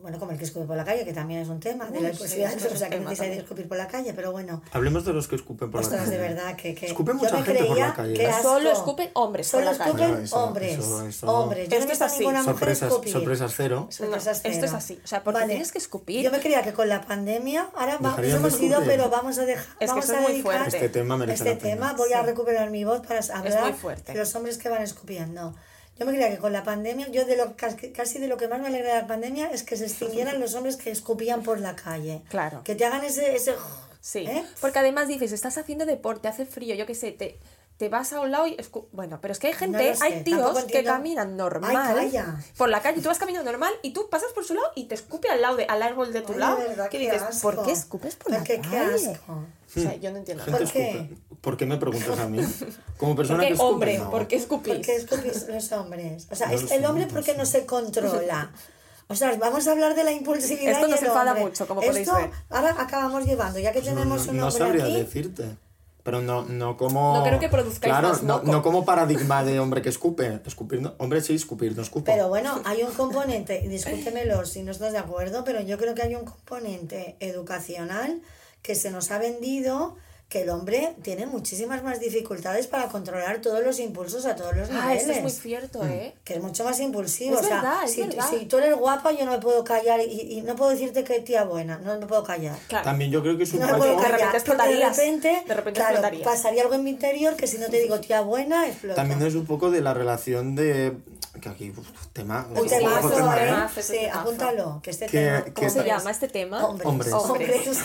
Speaker 1: Bueno, como el que escupe por la calle, que también es un tema de la
Speaker 2: sí,
Speaker 1: impulsividad,
Speaker 2: eso es
Speaker 1: o sea, que no
Speaker 2: también.
Speaker 1: escupir por la calle, pero bueno.
Speaker 3: Hablemos de los que escupen por la
Speaker 1: Ostras,
Speaker 3: calle.
Speaker 1: de verdad, que, que
Speaker 3: Escupe
Speaker 1: yo
Speaker 3: mucha
Speaker 1: me
Speaker 3: gente por
Speaker 1: creía
Speaker 3: la calle.
Speaker 1: que asco.
Speaker 2: Solo escupen hombres por
Speaker 1: Solo
Speaker 2: la calle.
Speaker 1: escupen
Speaker 3: eso-
Speaker 1: hombres.
Speaker 3: eso- eso-
Speaker 1: Hombres. Yo no he
Speaker 2: Esto es
Speaker 1: visto a
Speaker 2: así.
Speaker 1: ninguna mujer
Speaker 3: Sorpresas,
Speaker 1: escupir.
Speaker 3: sorpresas cero.
Speaker 1: Sorpresas
Speaker 2: No, esto es así. O sea, porque tienes que escupir.
Speaker 1: Yo me creía que con la pandemia, ahora va-
Speaker 3: Dejarían
Speaker 1: nos
Speaker 3: de
Speaker 1: hemos ido, pero vamos a dejar.
Speaker 2: que
Speaker 1: vamos a
Speaker 2: es muy
Speaker 1: dedicar
Speaker 2: fuerte.
Speaker 3: Este tema merece
Speaker 1: este
Speaker 3: la
Speaker 1: tema. Voy a
Speaker 2: Sí.
Speaker 1: recuperar mi voz para hablar
Speaker 2: muy fuerte.
Speaker 1: de los hombres que van escupiendo. Yo me creía que con la pandemia, yo de lo casi, de lo que más me alegra de la pandemia es que se extinguieran los hombres que escupían por la calle.
Speaker 2: Claro.
Speaker 1: Que te hagan ese. ese
Speaker 2: Sí.
Speaker 1: ¿eh?
Speaker 2: Porque además dices, estás haciendo deporte, hace frío, yo qué sé, te, te vas a un lado y... Bueno, pero es que hay gente,
Speaker 1: No sé,
Speaker 2: hay tíos que caminan normal
Speaker 1: Ay, calla.
Speaker 2: por la calle, tú vas caminando normal y tú pasas por su lado y te escupe al lado de, al árbol de tu
Speaker 1: Ay,
Speaker 2: lado.
Speaker 1: de verdad,
Speaker 2: que
Speaker 1: qué
Speaker 2: dices,
Speaker 1: asco.
Speaker 2: ¿por qué escupes por la
Speaker 1: Porque
Speaker 2: calle?
Speaker 1: qué asco.
Speaker 2: O sea, yo no entiendo.
Speaker 1: ¿Por qué?
Speaker 3: ¿Por qué me preguntas a mí? Como
Speaker 2: ¿Por
Speaker 3: persona que escupe,
Speaker 2: hombre?
Speaker 3: no.
Speaker 2: ¿Por qué escupís?
Speaker 1: ¿Por qué escupís los hombres? O sea,
Speaker 3: No
Speaker 1: es el hombre
Speaker 3: no
Speaker 1: porque
Speaker 3: sé.
Speaker 1: no se controla. O sea, vamos a hablar de la impulsividad.
Speaker 2: Esto nos enfada mucho, como podéis
Speaker 1: Esto
Speaker 2: ver.
Speaker 1: Ahora acabamos llevando, ya que
Speaker 3: Pues No,
Speaker 1: tenemos
Speaker 3: no,
Speaker 1: un
Speaker 3: no
Speaker 1: hombre
Speaker 3: sabría
Speaker 1: aquí.
Speaker 3: decirte. Pero no, no como...
Speaker 2: No creo que produzcáis
Speaker 3: Claro,
Speaker 2: más
Speaker 3: no,
Speaker 2: moco.
Speaker 3: no como paradigma de hombre que escupe. Escupir no... Hombre sí, escupir no escupo.
Speaker 1: Pero bueno, hay un componente, y discúltemelo si no estás de acuerdo, pero yo creo que hay un componente educacional que se nos ha vendido que el hombre tiene muchísimas más dificultades para controlar todos los impulsos a todos los
Speaker 2: Ah,
Speaker 1: niveles.
Speaker 2: esto es muy cierto, ¿eh?
Speaker 1: que es mucho más impulsivo.
Speaker 2: Es
Speaker 1: o sea,
Speaker 2: verdad, es
Speaker 1: si,
Speaker 2: verdad.
Speaker 1: si tú eres guapa, yo no me puedo callar y, y no puedo decirte que tía buena, no me puedo callar.
Speaker 2: Claro.
Speaker 3: También yo creo que es un
Speaker 1: No me
Speaker 2: de repente
Speaker 1: de repente,
Speaker 2: De repente
Speaker 1: claro, pasaría algo en mi interior que si no te digo tía buena, explota.
Speaker 3: También es un poco de la relación de... Que aquí, uf, tema...
Speaker 1: Un
Speaker 2: sí,
Speaker 1: temazo,
Speaker 2: es
Speaker 3: tema,
Speaker 2: un
Speaker 1: ¿eh?
Speaker 2: temazo,
Speaker 1: Sí,
Speaker 2: temazo.
Speaker 1: apúntalo, que este
Speaker 3: Que-
Speaker 1: tema...
Speaker 3: que-
Speaker 2: ¿Cómo se
Speaker 1: hombres.
Speaker 2: llama este tema?
Speaker 1: Hombres.
Speaker 3: Hombres.
Speaker 1: Hombres.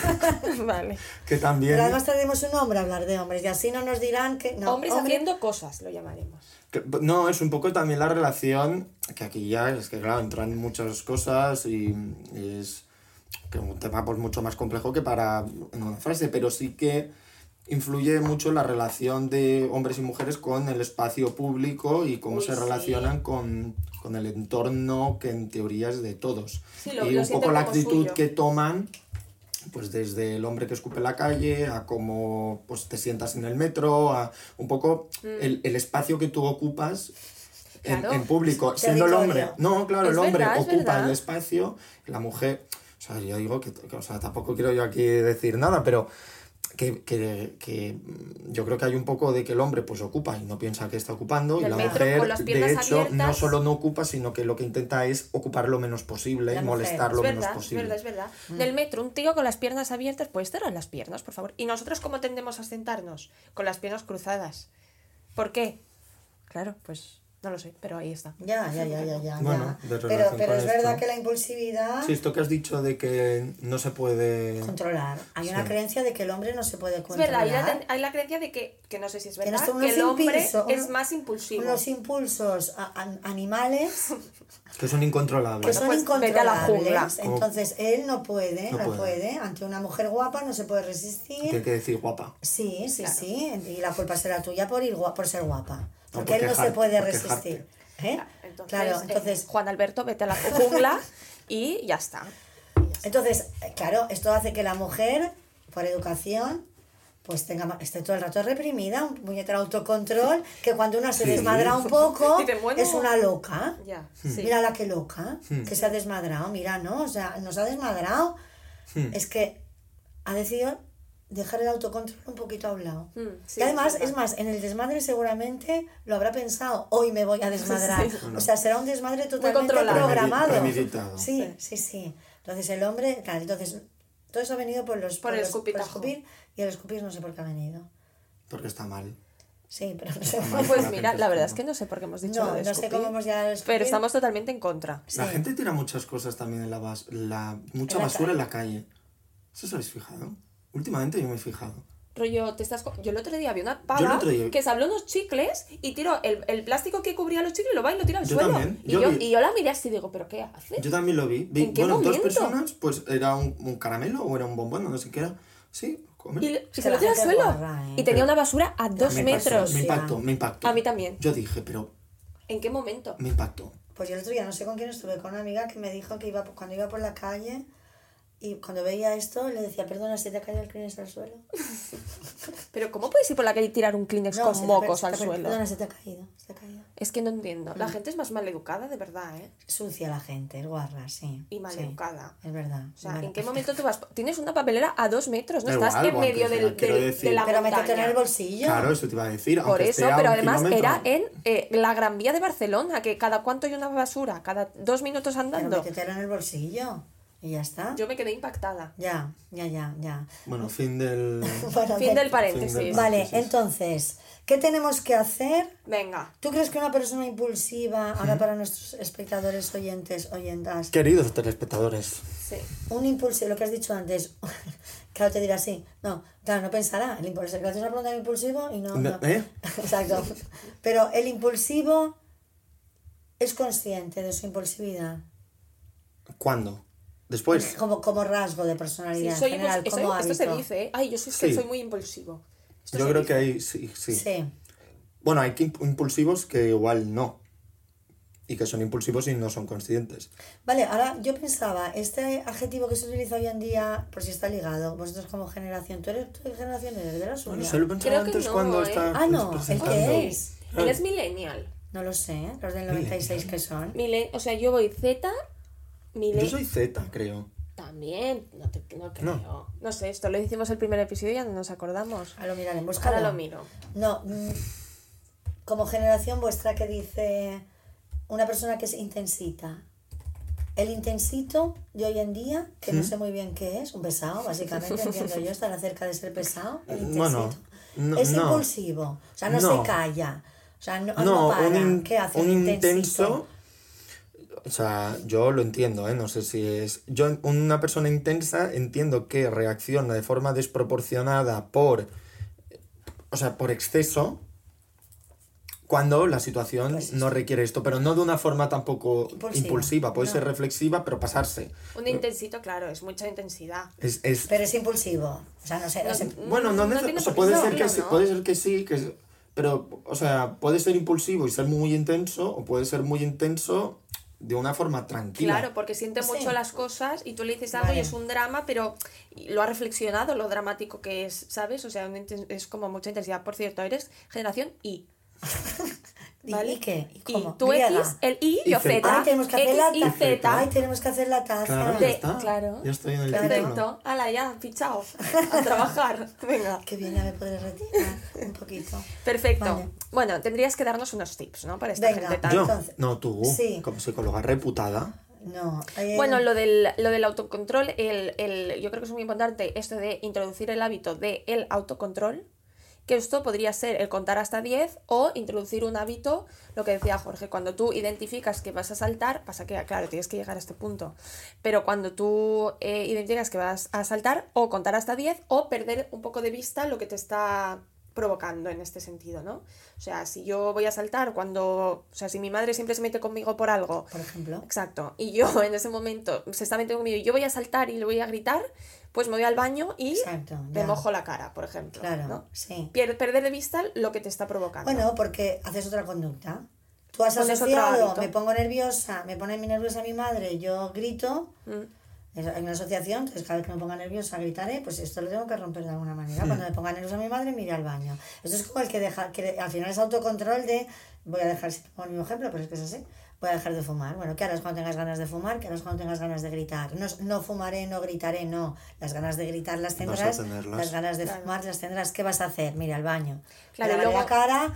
Speaker 2: vale.
Speaker 3: Que también...
Speaker 1: Pero además tenemos un hombre a hablar de hombres y así no nos dirán que... No,
Speaker 2: Hombres
Speaker 1: hombre-
Speaker 2: haciendo cosas, lo llamaremos.
Speaker 3: Que- no, es un poco también la relación, que aquí ya es que claro, entran muchas cosas y, y es que un tema pues mucho más complejo que para en una frase, pero sí que influye mucho la relación de hombres y mujeres con el espacio público y cómo
Speaker 2: Uy,
Speaker 3: se
Speaker 2: sí.
Speaker 3: relacionan con, con el entorno que en teoría es de todos.
Speaker 2: Sí, lo-
Speaker 3: y
Speaker 2: lo
Speaker 3: un poco la actitud
Speaker 2: suyo.
Speaker 3: que toman, pues desde el hombre que escupe la calle a cómo pues, te sientas en el metro, a un poco el, el espacio que tú ocupas en,
Speaker 2: Mm. Claro.
Speaker 3: en público. Siendo el hombre, no, claro,
Speaker 2: Es
Speaker 3: el hombre
Speaker 2: verdad,
Speaker 3: ocupa
Speaker 2: verdad.
Speaker 3: el espacio, la mujer, o sea, yo digo que, que, o sea, tampoco quiero yo aquí decir nada, pero que, que, que mm, yo creo que hay un poco de que el hombre pues ocupa y no piensa que está ocupando y la
Speaker 2: metro
Speaker 3: mujer de hecho no solo no ocupa sino que lo que intenta es ocupar lo menos posible
Speaker 1: La
Speaker 3: y
Speaker 1: mujer.
Speaker 3: molestar
Speaker 2: Es
Speaker 3: lo menos
Speaker 2: verdad, es
Speaker 3: posible.
Speaker 2: verdad, es verdad. Del metro, un tío con las piernas abiertas, ¿puedes cerrar las piernas, por favor? ¿Y nosotros cómo tendemos a sentarnos? Con las piernas cruzadas. ¿Por qué? Claro, pues no lo sé, pero ahí está.
Speaker 1: Ya, ya, ya, ya, ya.
Speaker 3: Bueno,
Speaker 1: ya.
Speaker 3: de
Speaker 1: Pero, pero es verdad que la impulsividad
Speaker 3: Sí, esto que has dicho de que no se puede...
Speaker 1: controlar. Hay una creencia de que el hombre no se puede
Speaker 2: Es
Speaker 1: controlar.
Speaker 2: verdad, hay la, ten- hay la creencia de que, que no sé si es
Speaker 1: Que
Speaker 2: verdad, que
Speaker 1: unos
Speaker 2: el hombre
Speaker 1: impulso-
Speaker 2: es más impulsivo.
Speaker 1: Unos impulsos a- a- animales
Speaker 3: que son incontrolables.
Speaker 1: que son
Speaker 2: pues vete a la
Speaker 1: incontrolables. Entonces él no puede,
Speaker 3: No
Speaker 1: no,
Speaker 3: puede.
Speaker 1: puede. Ante una mujer guapa no se puede
Speaker 3: Que
Speaker 1: resistir.
Speaker 3: que decir guapa.
Speaker 1: Sí, sí,
Speaker 2: Claro.
Speaker 1: sí. Y la culpa será tuya por ir gua- por ser guapa. Porque
Speaker 3: por
Speaker 1: él no se puede resistir. ¿eh?
Speaker 2: Entonces,
Speaker 1: claro,
Speaker 2: eh,
Speaker 1: entonces
Speaker 2: Juan Alberto, vete a la jungla y ya está.
Speaker 1: Entonces, eh, claro, esto hace que la mujer, por educación, pues tenga esté todo el rato reprimida, un puñetero autocontrol, que cuando una se
Speaker 3: Sí.
Speaker 1: desmadra un poco, es una loca.
Speaker 2: Ya, sí.
Speaker 1: Mira la que loca, que se ha desmadrado, mira, ¿no? O sea, nos ha desmadrado. Es que ha decidido dejar el autocontrol un poquito a un lado.
Speaker 2: Mm, sí,
Speaker 1: y además,
Speaker 2: es
Speaker 1: es más, en el desmadre seguramente lo habrá pensado, hoy me voy a desmadrar.
Speaker 2: Sí.
Speaker 1: O sea, será un desmadre totalmente programado.
Speaker 3: Premeditado.
Speaker 1: Sí, sí, sí. Entonces el hombre, claro, entonces todo eso ha venido por los
Speaker 2: Por el
Speaker 1: los-
Speaker 2: escupitajo.
Speaker 1: escupir y el escupir no sé por qué ha venido.
Speaker 3: Porque está mal.
Speaker 1: Sí, pero no sé.
Speaker 3: mal.
Speaker 2: Pues mira, la verdad es que no sé por qué hemos dicho
Speaker 1: No,
Speaker 2: lo de
Speaker 1: no sé cómo hemos llegado al escupir.
Speaker 2: Pero estamos totalmente en contra.
Speaker 3: La
Speaker 1: Sí.
Speaker 3: gente tira muchas cosas también en la, bas la mucha
Speaker 1: En la
Speaker 3: basura
Speaker 1: calle.
Speaker 3: en la calle. ¿Eso os habéis fijado? Últimamente yo me he fijado.
Speaker 2: Rollo, te estás... Yo el otro día vi una
Speaker 3: Yo
Speaker 2: pava
Speaker 3: día-
Speaker 2: que se habló unos chicles y tiró el, el plástico que cubría los chicles, lo va y lo tira al
Speaker 3: Yo
Speaker 2: suelo.
Speaker 3: también,
Speaker 2: Y,
Speaker 3: yo
Speaker 2: yo,
Speaker 3: vi-
Speaker 2: y yo la miré así y digo, ¿pero qué hace?
Speaker 3: Yo también lo vi. vi
Speaker 2: ¿En qué
Speaker 3: bueno, dos
Speaker 2: momento?
Speaker 3: personas, pues era un, un caramelo o era un bombón, no sé qué era. Sí, comer.
Speaker 2: Y, y se lo tira al suelo.
Speaker 1: ¿eh?
Speaker 2: Y tenía una basura a dos
Speaker 3: me
Speaker 2: metros.
Speaker 3: Me
Speaker 1: Sí.
Speaker 3: impactó, me impactó.
Speaker 2: A mí también.
Speaker 3: Yo dije, pero
Speaker 2: ¿En qué momento?
Speaker 3: me impactó.
Speaker 1: Pues yo el otro día no sé con quién estuve, con una amiga que me dijo que iba cuando iba por la calle y cuando veía esto le decía, perdona, ¿se te ha caído el Kleenex al suelo?
Speaker 2: Pero ¿cómo puedes ir por la calle y tirar un Kleenex
Speaker 1: No,
Speaker 2: con
Speaker 1: te
Speaker 2: mocos al suelo?
Speaker 1: Perdona, se te ha caído, se te ha caído.
Speaker 2: Es que no entiendo. La gente es más mal educada, de verdad, ¿eh?
Speaker 1: Sucia la gente, es guarra, sí.
Speaker 2: Y mal
Speaker 1: sí,
Speaker 2: educada.
Speaker 1: Es verdad.
Speaker 2: O sea. ¿en qué momento tú vas? Tienes una papelera a dos metros, no estás
Speaker 3: igual,
Speaker 2: en medio del, del-
Speaker 3: decir-
Speaker 2: de la
Speaker 1: Pero
Speaker 2: montaña.
Speaker 1: métete en el bolsillo.
Speaker 3: Claro, eso te iba a decir.
Speaker 2: Por eso, pero además
Speaker 3: kilómetro.
Speaker 2: era en eh, la Gran Vía de Barcelona, que cada cuánto hay una basura, cada dos minutos
Speaker 1: Pero
Speaker 2: andando.
Speaker 1: métetelo en el bolsillo. Y ya está.
Speaker 2: Yo me quedé impactada.
Speaker 1: Ya, ya, ya, ya.
Speaker 3: Bueno, fin del...
Speaker 1: Bueno,
Speaker 2: Fin del paréntesis.
Speaker 3: Fin del
Speaker 1: Vale, entonces, ¿qué tenemos que hacer?
Speaker 2: Venga.
Speaker 1: ¿Tú crees que una persona impulsiva, ahora para nuestros espectadores, oyentes, oyentas,
Speaker 3: Queridos telespectadores.
Speaker 2: Sí.
Speaker 1: un impulsivo, lo que has dicho antes, claro, te dirá así, no, claro, no pensará, el impulsivo, que haces una pregunta de impulsivo y no, no.
Speaker 3: ¿Eh?
Speaker 1: Exacto. Pero el impulsivo es consciente de su impulsividad,
Speaker 3: ¿Cuándo? Después.
Speaker 1: como, como rasgo de
Speaker 2: Sí,
Speaker 1: personalidad en
Speaker 2: soy
Speaker 1: general,
Speaker 2: impuls-
Speaker 1: como
Speaker 2: eso- esto se dice, ¿eh? Ay, yo soy, que
Speaker 3: Sí.
Speaker 2: soy muy impulsivo. Esto
Speaker 3: Yo creo
Speaker 2: dice.
Speaker 3: que hay, sí, sí,
Speaker 1: Sí.
Speaker 3: Bueno, hay que imp- impulsivos que igual no. Y que son impulsivos y no son conscientes.
Speaker 1: Vale, ahora yo pensaba, este adjetivo que se utiliza hoy en día, por si está ligado, vosotros como generación, ¿tú eres, tú qué generación eres de la suya?
Speaker 3: Bueno, se lo he pensado
Speaker 2: Creo que
Speaker 3: antes
Speaker 2: no,
Speaker 3: cuando
Speaker 2: ¿eh?
Speaker 3: está
Speaker 1: Ah, no. ¿el qué es?
Speaker 2: Él es millennial.
Speaker 1: No lo sé, ¿eh? los del 96 que son.
Speaker 2: Mile- o sea, yo voy Z,
Speaker 3: Yo soy Z, creo.
Speaker 2: también. No, te, no creo.
Speaker 3: No.
Speaker 2: No. sé, esto lo hicimos el primer episodio y ya no nos acordamos.
Speaker 1: Ahora lo búscalo.
Speaker 2: Ahora lo miro.
Speaker 1: No, mm, como generación vuestra que dice una persona que es intensita. El intensito de hoy en día, que no sé muy bien qué es, un pesado, básicamente, entiendo yo, estará cerca de ser pesado. El intensito.
Speaker 3: Bueno, no-
Speaker 1: es
Speaker 3: no.
Speaker 1: impulsivo, o sea, no,
Speaker 3: No.
Speaker 1: se calla. O sea, no, no,
Speaker 3: No,
Speaker 1: para.
Speaker 3: un,
Speaker 1: ¿Qué hace
Speaker 3: un intenso. O sea, yo lo entiendo, ¿eh? No sé si es. Yo, una persona intensa, entiendo que reacciona de forma desproporcionada por. O sea, por exceso. cuando la situación
Speaker 1: Pues
Speaker 3: no requiere esto, pero no de una forma tampoco
Speaker 1: Impulsiva,
Speaker 3: impulsiva, puede
Speaker 1: no.
Speaker 3: ser reflexiva, pero pasarse.
Speaker 2: Un intensito, claro, es mucha intensidad.
Speaker 3: Es, es-
Speaker 1: Pero es impulsivo. O sea, no sé, no sé.
Speaker 3: bueno, no,
Speaker 2: no
Speaker 3: o sea, puede ser que sí,
Speaker 2: ¿no?
Speaker 3: puede ser que sí, que es- pero, o sea, puede ser impulsivo y ser muy intenso, o puede ser muy intenso de una forma tranquila.
Speaker 2: Claro, porque siente
Speaker 1: Sí.
Speaker 2: mucho las cosas y tú le dices algo y es un drama, pero lo ha reflexionado lo dramático que es, ¿sabes? O sea, es como mucha intensidad. Por cierto, eres generación I.
Speaker 1: ¿Y-
Speaker 2: ¿Vale?
Speaker 1: ¿Y qué? ¿Y
Speaker 2: Y
Speaker 1: cómo?
Speaker 2: tú
Speaker 1: Griega.
Speaker 2: X, el I,
Speaker 3: Y
Speaker 2: yo
Speaker 3: Z.
Speaker 1: Ay, tenemos que hacer la
Speaker 2: X y
Speaker 1: taza.
Speaker 2: Z.
Speaker 1: Ay, tenemos que hacer la taza.
Speaker 3: Claro, ya
Speaker 2: De-
Speaker 3: está.
Speaker 2: claro.
Speaker 3: Ya estoy en el.
Speaker 2: Perfecto. Hala, ya, pichao. A trabajar. Venga.
Speaker 1: Qué bien, ya me podré retirar un poquito.
Speaker 2: Perfecto.
Speaker 1: Vale.
Speaker 2: Bueno, tendrías que darnos unos tips, ¿no? Para esta
Speaker 1: Venga.
Speaker 2: gente tan...
Speaker 3: Yo,
Speaker 1: Entonces-
Speaker 3: no tú,
Speaker 1: Sí.
Speaker 3: como psicóloga reputada.
Speaker 1: No. eh,
Speaker 2: Bueno, lo del, lo del autocontrol, el, el, yo creo que es muy importante esto de introducir el hábito del el autocontrol, que esto podría ser el contar hasta 10 o introducir un hábito, lo que decía Jorge, cuando tú identificas que vas a saltar, pasa que, claro, tienes que llegar a este punto, pero cuando tú eh, identificas que vas a saltar, o contar hasta 10 o perder un poco de vista lo que te está provocando en este sentido, ¿no? O sea, si yo voy a saltar cuando, o sea, si mi madre siempre se mete conmigo por algo,
Speaker 1: Por ejemplo.
Speaker 2: Exacto. Y yo en ese momento se está metiendo conmigo y yo voy a saltar y le voy a gritar, pues me voy al baño y
Speaker 1: Exacto,
Speaker 2: me mojo la cara, por ejemplo.
Speaker 1: Claro,
Speaker 2: ¿no?
Speaker 1: sí.
Speaker 2: Pier- perder de vista lo que te está provocando.
Speaker 1: Bueno, porque haces otra conducta. Tú has asociado, me pongo nerviosa, me pone nerviosa mi madre, yo grito.
Speaker 2: Mm.
Speaker 1: Es- Hay una asociación, entonces cada vez que me ponga nerviosa gritaré, pues esto lo tengo que romper de alguna manera. Cuando me ponga nerviosa mi madre, me iré al baño. Esto es como el que deja, que al final es autocontrol de, voy a dejar, si pongo el mismo ejemplo, pero es que es así, voy a dejar de fumar. Bueno, ¿qué harás cuando tengas ganas de fumar? ¿Qué harás cuando tengas ganas de gritar? No, es- no fumaré, no gritaré, no. Las ganas de gritar las tendrás, las ganas de
Speaker 2: Claro.
Speaker 1: fumar las tendrás. ¿Qué vas a hacer? Mira, al baño.
Speaker 2: Claro,
Speaker 1: Lavaré
Speaker 2: luego-
Speaker 1: la cara,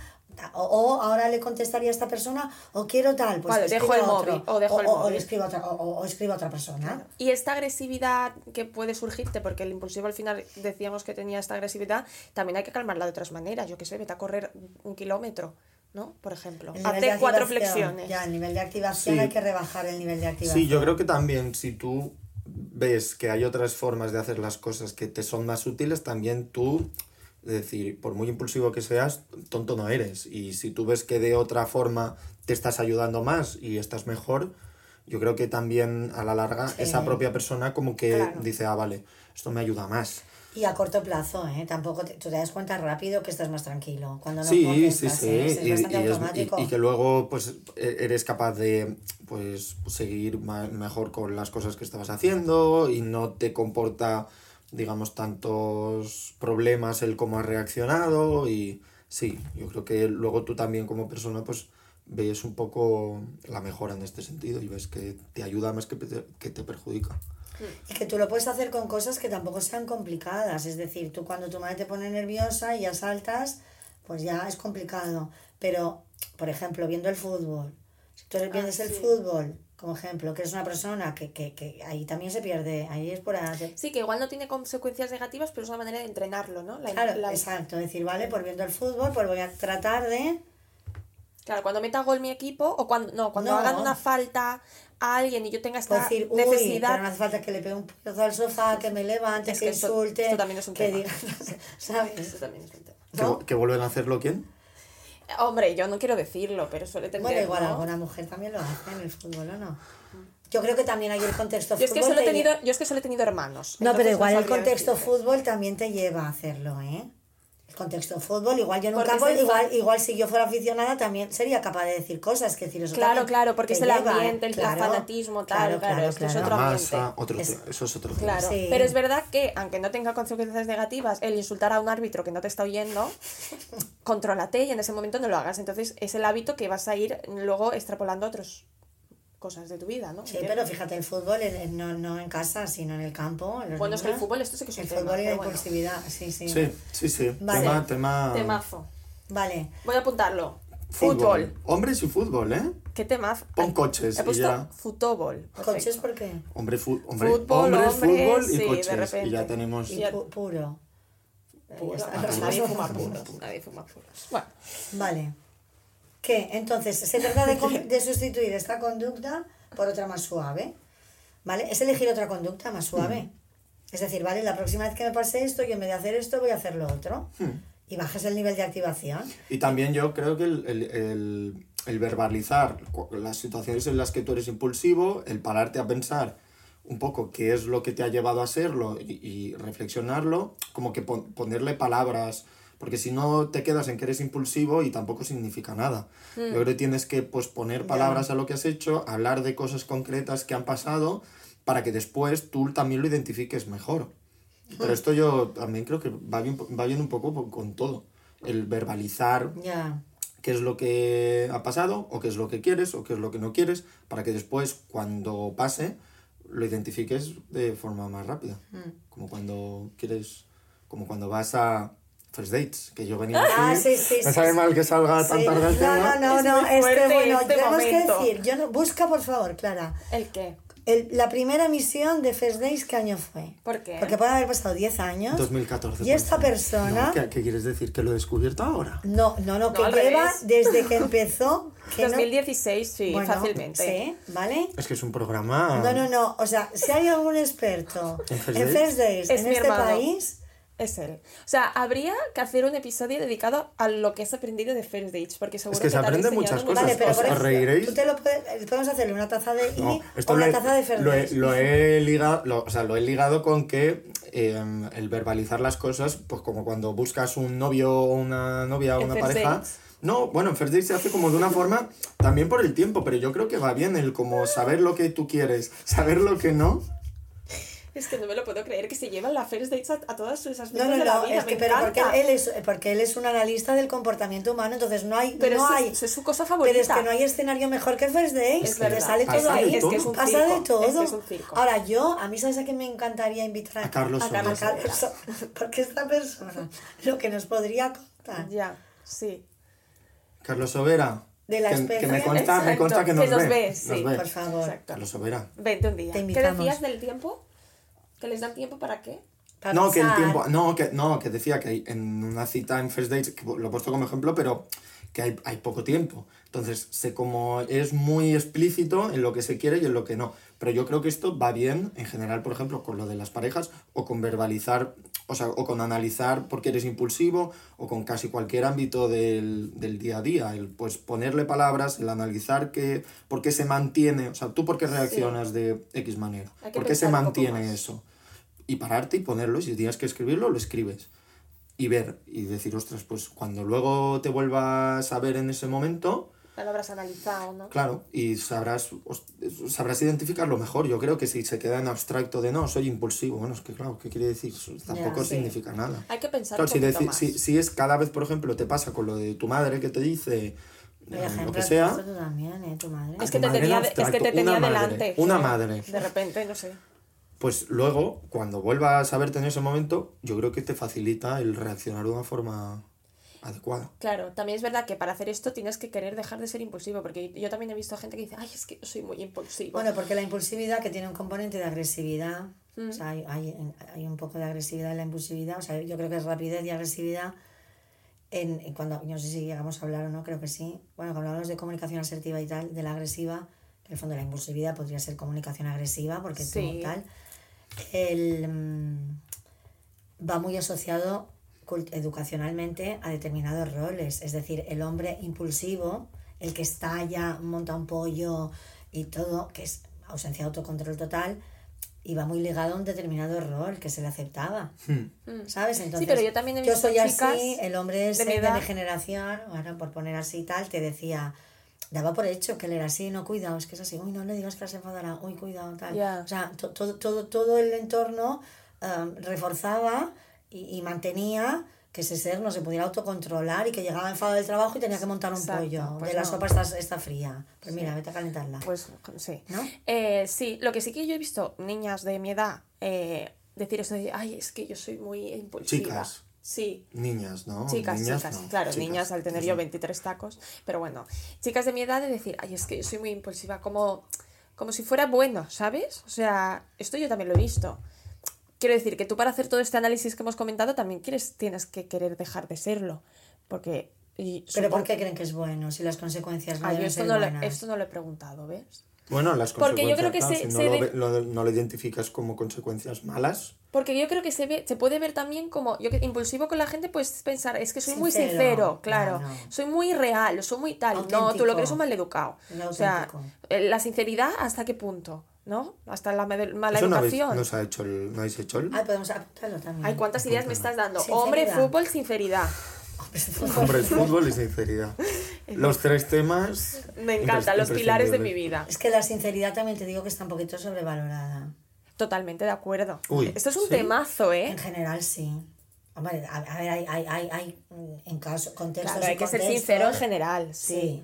Speaker 1: o, o ahora le contestaría a esta persona, o quiero tal, pues
Speaker 2: Vale, dejo el
Speaker 1: otro.
Speaker 2: móvil, o dejo el
Speaker 1: o,
Speaker 2: móvil.
Speaker 1: le escribo a otra, o, o- o escribo a otra persona.
Speaker 2: Y esta agresividad que puede surgirte, porque el impulsivo al final decíamos que tenía esta agresividad, también hay que calmarla de otras maneras. Yo que sé, vete a correr un kilómetro, ¿no? Por ejemplo.
Speaker 1: El
Speaker 2: Hace cuatro flexiones.
Speaker 1: Ya, el nivel de activación
Speaker 3: Sí.
Speaker 1: hay que rebajar el nivel de activación.
Speaker 3: Sí, yo creo que también si tú ves que hay otras formas de hacer las cosas que te son más útiles, también tú, es decir, por muy impulsivo que seas, tonto no eres. Y si tú ves que de otra forma te estás ayudando más y estás mejor, yo creo que también a la larga
Speaker 1: Sí.
Speaker 3: esa propia persona como que
Speaker 2: Claro.
Speaker 3: dice, ah, vale, esto me ayuda más.
Speaker 1: Y a corto plazo, ¿eh? Tampoco te, tú te das cuenta rápido que estás más tranquilo. Cuando no
Speaker 3: sí, sí,
Speaker 1: contestas,
Speaker 3: sí.
Speaker 1: ¿eh? Es
Speaker 3: Y,
Speaker 1: bastante
Speaker 3: y es- y- que luego pues e- eres capaz de pues seguir mejor con las cosas que estabas haciendo y no te comporta digamos tantos problemas el cómo has reaccionado y sí, yo creo que luego tú también como persona pues ves un poco la mejora en este sentido y ves que te ayuda más que te, que te perjudica.
Speaker 1: Y que tú lo puedes hacer con cosas que tampoco sean complicadas. Es decir, tú cuando tu madre te pone nerviosa y ya saltas, pues ya es complicado. Pero, por ejemplo, viendo el fútbol. Si tú vienes el
Speaker 2: sí.
Speaker 1: fútbol, como ejemplo, que eres una persona que, que, que ahí también se pierde, ahí es por hacer...
Speaker 2: Sí, que igual no tiene consecuencias negativas, pero es una manera de entrenarlo, ¿no? La-
Speaker 1: Claro,
Speaker 2: la-
Speaker 1: exacto. Decir, vale, por viendo el fútbol, pues voy a tratar de...
Speaker 2: Claro, cuando meta gol mi equipo, o cuando no, cuando
Speaker 1: No.
Speaker 2: hagan una falta a alguien y yo tenga esta
Speaker 1: Puedo decir, uy,
Speaker 2: necesidad.
Speaker 1: pero no hace falta que le pegue un puñetazo al sofá, que me levante,
Speaker 2: Es
Speaker 1: que,
Speaker 2: que esto-
Speaker 1: insulte,
Speaker 2: esto también es un
Speaker 1: que
Speaker 2: tema.
Speaker 1: diga, ¿sabes?
Speaker 2: Eso también es un tema.
Speaker 3: ¿Que,
Speaker 1: ¿No?
Speaker 3: que vuelven a hacerlo quién?
Speaker 2: Hombre, yo no quiero decirlo, pero suele tener.
Speaker 1: Bueno, igual
Speaker 2: ¿no?
Speaker 1: alguna mujer también lo hace en el fútbol, ¿o no? Yo creo que también hay el contexto
Speaker 2: Yo es, que
Speaker 1: fútbol.
Speaker 2: solo he tenido, yo es que solo he tenido hermanos.
Speaker 1: No, pero igual el contexto fútbol también te lleva a hacerlo, ¿eh? El contexto fútbol, igual yo en un campo,
Speaker 2: es
Speaker 1: igual, igual si yo fuera aficionada también sería capaz de decir cosas, que decir eso
Speaker 2: Claro,
Speaker 1: también
Speaker 2: claro, porque es el
Speaker 1: lleva,
Speaker 2: ambiente, el
Speaker 1: Claro,
Speaker 2: fanatismo, tal, claro, esto es otro ambiente.
Speaker 3: masa, otro
Speaker 1: Es-
Speaker 3: te- eso es otro tema.
Speaker 2: Claro,
Speaker 1: Sí.
Speaker 2: pero es verdad que, aunque no tenga consecuencias negativas, el insultar a un árbitro que no te está oyendo, contrólate y en ese momento no lo hagas. Entonces es el hábito que vas a ir luego extrapolando a otras cosas de tu vida, ¿no?
Speaker 1: Sí,
Speaker 2: ¿Entiendes?
Speaker 1: pero fíjate, el fútbol en- no, no en casa, sino en el campo. en los
Speaker 2: Bueno, es que el fútbol esto sí que es un
Speaker 1: El
Speaker 2: tema,
Speaker 1: fútbol y la
Speaker 2: bueno.
Speaker 1: impulsividad, sí, sí.
Speaker 3: Sí, sí, sí.
Speaker 1: Vale.
Speaker 3: Tema, tema...
Speaker 2: Temazo.
Speaker 1: Vale.
Speaker 2: Voy a apuntarlo.
Speaker 3: Fútbol.
Speaker 2: Fútbol.
Speaker 3: Hombres y fútbol, ¿eh?
Speaker 2: ¿Qué temazo?
Speaker 3: Pon coches
Speaker 2: He
Speaker 3: y
Speaker 2: puesto
Speaker 3: ya.
Speaker 2: fútbol.
Speaker 1: ¿Coches por qué?
Speaker 3: Hombre, fu- hombre,
Speaker 2: Fútbol,
Speaker 3: hombres,
Speaker 2: hombres,
Speaker 3: fútbol y
Speaker 2: sí,
Speaker 3: coches. Y ya tenemos...
Speaker 1: Y pu- puro.
Speaker 2: Puro. Nadie fuma puros. Nadie fuma puros. Bueno,
Speaker 1: Vale. ¿Qué? Entonces, se trata de, sustituir esta conducta por otra más suave. ¿Vale? Es elegir otra conducta más suave. Es decir, vale, la próxima vez que me pase esto, yo en vez de hacer esto, voy a hacer lo otro. y bajes el nivel de activación.
Speaker 3: Y también yo creo que el, el, el, el verbalizar las situaciones en las que tú eres impulsivo, el pararte a pensar un poco qué es lo que te ha llevado a serlo y, y reflexionarlo, como que pon- ponerle palabras, porque si no te quedas en que eres impulsivo y tampoco significa nada. Yo creo que tienes que pues, poner palabras a lo que has hecho, hablar de cosas concretas que han pasado, para que después tú también lo identifiques mejor. Pero esto yo también creo que va bien, va bien un poco po- con todo. El verbalizar
Speaker 1: Ya.
Speaker 3: qué es lo que ha pasado, o qué es lo que quieres, o qué es lo que no quieres, para que después, cuando pase, lo identifiques de forma más rápida. Como cuando quieres, como cuando vas a first dates, que yo venía
Speaker 1: Ah,
Speaker 3: aquí,
Speaker 1: sí, sí,
Speaker 3: me
Speaker 1: sí,
Speaker 3: sabe
Speaker 1: sí.
Speaker 3: mal que salga tan tarde el
Speaker 1: No,
Speaker 3: tema.
Speaker 1: no, no,
Speaker 2: Es
Speaker 1: no,
Speaker 2: muy
Speaker 1: este, bueno,
Speaker 2: este
Speaker 1: tenemos
Speaker 2: momento.
Speaker 1: que decir, yo no, busca por favor, Clara,
Speaker 2: ¿El qué?
Speaker 1: el- la primera emisión de First Days, ¿qué año fue?
Speaker 2: ¿Por qué?
Speaker 1: Porque pueden haber pasado 10 años.
Speaker 3: 2014.
Speaker 1: Y esta persona-
Speaker 3: No, ¿qué, qué quieres decir? ¿Que lo he descubierto ahora?
Speaker 1: No, no, no, que lleva
Speaker 2: revés.
Speaker 1: desde que empezó. Que no-
Speaker 2: 2016, sí,
Speaker 1: Bueno,
Speaker 2: fácilmente.
Speaker 1: Sí, ¿vale?
Speaker 3: Es que es un programa...
Speaker 1: No, no, no. O sea, si hay algún experto
Speaker 3: ¿En First
Speaker 1: en
Speaker 3: Days?
Speaker 1: First Days
Speaker 2: Es
Speaker 1: en
Speaker 2: mi
Speaker 1: este
Speaker 2: hermano.
Speaker 1: país,
Speaker 2: Es él. O sea, habría que hacer un episodio dedicado a lo que has aprendido de First Dates, porque seguro
Speaker 3: que se aprenden muchas cosas.
Speaker 1: vale, pero
Speaker 3: os-
Speaker 1: por
Speaker 3: os
Speaker 1: ejemplo,
Speaker 3: reiréis.
Speaker 1: tú te lo puedes, podemos hacerle una taza de I
Speaker 3: No,
Speaker 1: o
Speaker 3: esto
Speaker 1: una
Speaker 3: lo he,
Speaker 1: taza de First
Speaker 3: lo he- lo he ligado, lo- o sea, lo he ligado con que eh, el verbalizar las cosas, pues como cuando buscas un novio o una novia o una pareja.
Speaker 2: dates.
Speaker 3: No, bueno, en First Dates se hace como de una forma, también por el tiempo, pero yo creo que va bien el como saber lo que tú quieres, saber lo que no.
Speaker 2: Es que no me lo puedo creer que se llevan la First Dates a, a todas esas
Speaker 1: No, no,
Speaker 2: de la
Speaker 1: no,
Speaker 2: vida.
Speaker 1: es que
Speaker 2: me
Speaker 1: pero porque él es porque él es un analista del comportamiento humano, entonces no hay
Speaker 2: Pero
Speaker 1: no hay
Speaker 2: es su cosa
Speaker 1: Pero
Speaker 2: favorita.
Speaker 1: es que no hay escenario mejor que First Days,
Speaker 2: Es
Speaker 1: que sale todo ahí.
Speaker 2: Es que es un
Speaker 1: Pasa
Speaker 2: circo,
Speaker 1: de
Speaker 2: es que es un circo.
Speaker 1: Ahora yo, a mí sabes a quién me encantaría invitar
Speaker 3: A Carlos
Speaker 1: a Carlos.
Speaker 2: Sobera,
Speaker 1: porque esta persona lo que nos podría contar
Speaker 2: Ya, sí.
Speaker 3: Carlos Sobera,
Speaker 1: De la
Speaker 3: que, que me consta, me consta que nos,
Speaker 2: que nos
Speaker 3: ve.
Speaker 2: ve, sí,
Speaker 3: nos ve.
Speaker 1: por favor.
Speaker 2: Exacto.
Speaker 3: Carlos Sobera.
Speaker 2: Vente un día.
Speaker 1: Te
Speaker 2: ¿Qué decías del tiempo? ¿Que les dan tiempo para qué?
Speaker 1: para
Speaker 3: No, que el
Speaker 1: pensar.
Speaker 3: tiempo, no, que, no, que decía que hay- en una cita en First Dates, que lo he puesto como ejemplo, pero que hay, hay poco tiempo. Entonces, sé como es muy explícito en lo que se quiere y en lo que no. Pero yo creo que esto va bien, en general, por ejemplo, con lo de las parejas, o con verbalizar, o sea, o con analizar por qué eres impulsivo, o con casi cualquier ámbito del, del día a día. El pues ponerle palabras, el analizar que, por qué se mantiene, o sea, tú por qué reaccionas de X manera, por qué se
Speaker 2: pensar
Speaker 3: mantiene
Speaker 2: más.
Speaker 3: eso y pararte y ponerlo. Y si tienes que escribirlo, lo escribes. Y ver y decir, ostras, pues cuando luego te vuelvas a ver en ese momento,
Speaker 2: Ya lo habrás analizado, ¿no?
Speaker 3: claro, y sabrás, sabrás identificarlo mejor. Yo creo que si se queda en abstracto de no, soy impulsivo, bueno, es que claro, ¿qué quiere decir? Tampoco
Speaker 2: sí.
Speaker 3: significa nada.
Speaker 2: Hay que pensar
Speaker 3: Claro, si,
Speaker 2: un
Speaker 3: deci-
Speaker 2: más.
Speaker 3: si, si es cada vez, por ejemplo, te pasa con lo de tu madre que te dice eh,
Speaker 1: ejemplo,
Speaker 3: lo que sea,
Speaker 1: también, ¿eh? Tu madre.
Speaker 2: Es que te
Speaker 3: madre
Speaker 2: tenía, es que te tenía
Speaker 3: una madre,
Speaker 2: delante.
Speaker 3: una madre.
Speaker 2: De repente, no sé.
Speaker 3: Pues luego, cuando vuelvas a verte en ese momento, yo creo que te facilita el reaccionar de una forma adecuada.
Speaker 2: Claro, también es verdad que para hacer esto tienes que querer dejar de ser impulsivo, porque yo también he visto gente que dice, ay, es que yo soy muy impulsivo.
Speaker 1: Bueno, porque la impulsividad que tiene un componente de agresividad,
Speaker 2: Mm.
Speaker 1: o sea, hay, hay, hay un poco de agresividad en la impulsividad, o sea, yo creo que es rapidez y agresividad. En, en cuando, no sé si llegamos a hablar o no, creo que sí. Bueno, cuando hablamos de comunicación asertiva y tal, de la agresiva, que en el fondo la impulsividad podría ser comunicación agresiva, porque
Speaker 2: Sí.
Speaker 1: tú tal, el, mm, va muy asociado educacionalmente a determinados roles. Es decir, el hombre impulsivo, el que estalla, monta un pollo y todo, que es ausencia de autocontrol total, y va muy ligado a un determinado rol que se le aceptaba. ¿Sabes? Entonces,
Speaker 2: pero yo también he
Speaker 1: yo
Speaker 2: visto
Speaker 1: soy
Speaker 2: chicas
Speaker 1: así, el hombre es
Speaker 2: de mi
Speaker 1: de, mi generación, bueno, por poner así y tal, te decía, daba por hecho que él era así, no, cuidado, es que es así, uy, no le digas que se enfadará, uy, cuidado, tal.
Speaker 2: Ya.
Speaker 1: O sea, to- todo, todo, todo el entorno um, reforzaba y, y mantenía que ese ser no se pudiera autocontrolar y que llegaba enfadado del trabajo y tenía que montar un
Speaker 2: Exacto,
Speaker 1: pollo.
Speaker 2: pues
Speaker 1: de la
Speaker 2: no.
Speaker 1: sopa está, está fría. Pues mira, vete a calentarla.
Speaker 2: Pues sí.
Speaker 1: ¿No?
Speaker 2: Eh, sí, lo que sí que yo he visto niñas de mi edad eh, decir eso de, ay, es que yo soy muy impulsiva.
Speaker 3: Chicas.
Speaker 2: Sí,
Speaker 3: Niñas, ¿no?
Speaker 2: Chicas,
Speaker 3: Niñas,
Speaker 2: chicas,
Speaker 3: no.
Speaker 2: claro,
Speaker 3: Chicas.
Speaker 2: niñas al tener yo 23 tacos, pero bueno, chicas de mi edad de decir, ay, es que yo soy muy impulsiva, como, como si fuera bueno, ¿sabes? O sea, esto yo también lo he visto. Quiero decir que tú para hacer todo este análisis que hemos comentado también quieres, tienes que querer dejar de serlo, porque... y
Speaker 1: Pero ¿por qué creen que es bueno si las consecuencias no deben
Speaker 2: esto
Speaker 1: ser
Speaker 2: no, lo,
Speaker 1: buenas?
Speaker 2: esto no lo he preguntado, ¿ves?
Speaker 3: Bueno, las
Speaker 2: Porque yo creo que
Speaker 3: consecuencias,
Speaker 2: se-
Speaker 3: claro,
Speaker 2: se
Speaker 3: si no, lo, ve- lo- no lo identificas como consecuencias malas.
Speaker 2: Porque yo creo que se ve, se puede ver también como, yo que impulsivo con la gente, pues pensar, es que soy muy
Speaker 1: Sincero,
Speaker 2: claro,
Speaker 1: claro.
Speaker 2: soy muy real, soy muy tal. No, tú lo que eres un maleducado. O sea, eh, la sinceridad, ¿hasta qué punto? ¿No? Hasta la mala
Speaker 3: Eso no habéis,
Speaker 2: educación.
Speaker 3: no os ha hecho el, ¿no habéis hecho el?
Speaker 1: Ay, podemos apuntarlo también.
Speaker 2: Ay, ¿cuántas ideas me estás dando?
Speaker 1: Sinceridad.
Speaker 2: Hombre, fútbol, sinceridad.
Speaker 3: Hombre, fútbol y sinceridad. Los tres temas.
Speaker 2: Me encanta, los pilares de mi vida.
Speaker 1: Es que la sinceridad también te digo que está un poquito sobrevalorada.
Speaker 2: Totalmente de acuerdo.
Speaker 3: Uy,
Speaker 2: Esto es un
Speaker 3: ¿sí?
Speaker 2: temazo, ¿eh?
Speaker 1: En general, sí. Hombre, a, a ver, hay, hay, hay, hay, mm, en caso, contextos
Speaker 2: Claro, hay que ser sincero en general, sí.
Speaker 1: Sí,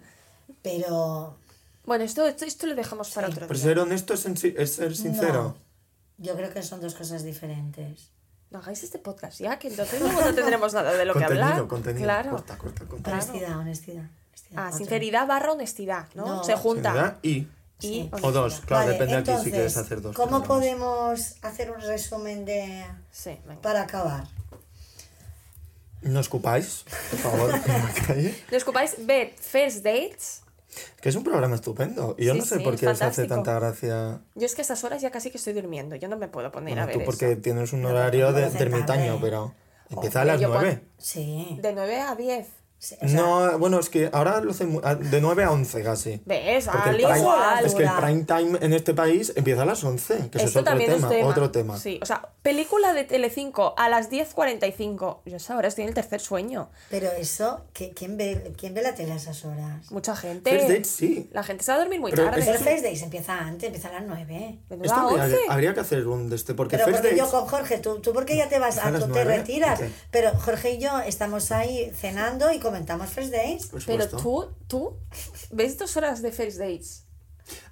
Speaker 1: pero
Speaker 2: Bueno, esto, esto, esto lo dejamos para otro
Speaker 3: Pero
Speaker 2: día.
Speaker 3: ser honesto es, es ser sincero.
Speaker 1: no. yo creo que son dos cosas diferentes.
Speaker 2: No hagáis este podcast ya, que entonces luego no tendremos nada de lo que hablar.
Speaker 3: contenido.
Speaker 2: Claro.
Speaker 3: Corta, corta, corta.
Speaker 1: Honestidad, honestidad. honestidad,
Speaker 2: Ah,
Speaker 1: otro.
Speaker 2: sinceridad barra honestidad, ¿no?
Speaker 1: No.
Speaker 2: Se junta.
Speaker 3: Sinceridad y.
Speaker 2: Y
Speaker 1: Sí.
Speaker 3: O dos, claro,
Speaker 1: Vale,
Speaker 3: depende aquí si
Speaker 1: entonces,
Speaker 3: quieres hacer dos.
Speaker 1: ¿Cómo
Speaker 3: programas.
Speaker 1: podemos hacer un resumen de
Speaker 2: Sí,
Speaker 1: para acabar?
Speaker 3: No escupáis, por favor, en la calle.
Speaker 2: ¿No First Dates?
Speaker 3: Que es un programa estupendo. Y yo
Speaker 2: Sí,
Speaker 3: no sé
Speaker 2: sí,
Speaker 3: por qué os hace tanta gracia.
Speaker 2: Yo es que a estas horas ya casi que estoy durmiendo. Yo no me puedo poner
Speaker 3: Bueno,
Speaker 2: a ver
Speaker 3: tú porque
Speaker 2: eso.
Speaker 3: tienes un horario de,
Speaker 1: no, no,
Speaker 3: de ermitaño,
Speaker 1: tarde.
Speaker 3: pero empieza a las
Speaker 2: yo
Speaker 3: nueve.
Speaker 1: Sí.
Speaker 2: De 9 a 10.
Speaker 1: Sí, o sea,
Speaker 3: No, bueno, es que ahora lo hacen mu- a- de 9 a 11 casi.
Speaker 2: ¿Ves?
Speaker 3: Porque
Speaker 2: Al
Speaker 3: prime,
Speaker 2: igual.
Speaker 3: es que el prime time en este país empieza a las 11, que eso es otro
Speaker 2: también
Speaker 3: tema,
Speaker 2: es tema.
Speaker 3: otro tema.
Speaker 2: Sí, o sea, película de Telecinco a las 10.45. Yo a esa hora estoy en el tercer sueño.
Speaker 1: pero eso, ¿qui- ¿quién ve, ¿quién ve la tele a esas horas?
Speaker 2: Mucha gente.
Speaker 3: First Dates, sí.
Speaker 2: La gente se va a dormir muy
Speaker 3: Pero
Speaker 2: tarde.
Speaker 1: Pero First Days empieza antes, empieza a las 9.
Speaker 2: De nueve
Speaker 3: Esto
Speaker 2: a
Speaker 3: habría,
Speaker 2: 11.
Speaker 3: habría que hacer un de este, porque
Speaker 1: Pero
Speaker 3: First
Speaker 1: porque yo
Speaker 3: Dates...
Speaker 1: con Jorge, tú, tú porque ya te vas,
Speaker 3: ¿A
Speaker 1: te
Speaker 3: nueve?
Speaker 1: retiras.
Speaker 3: Ok.
Speaker 1: Pero Jorge y yo estamos ahí cenando y comentamos First Days.
Speaker 3: por
Speaker 2: Pero tú, tú, ¿ves dos horas de First Dates?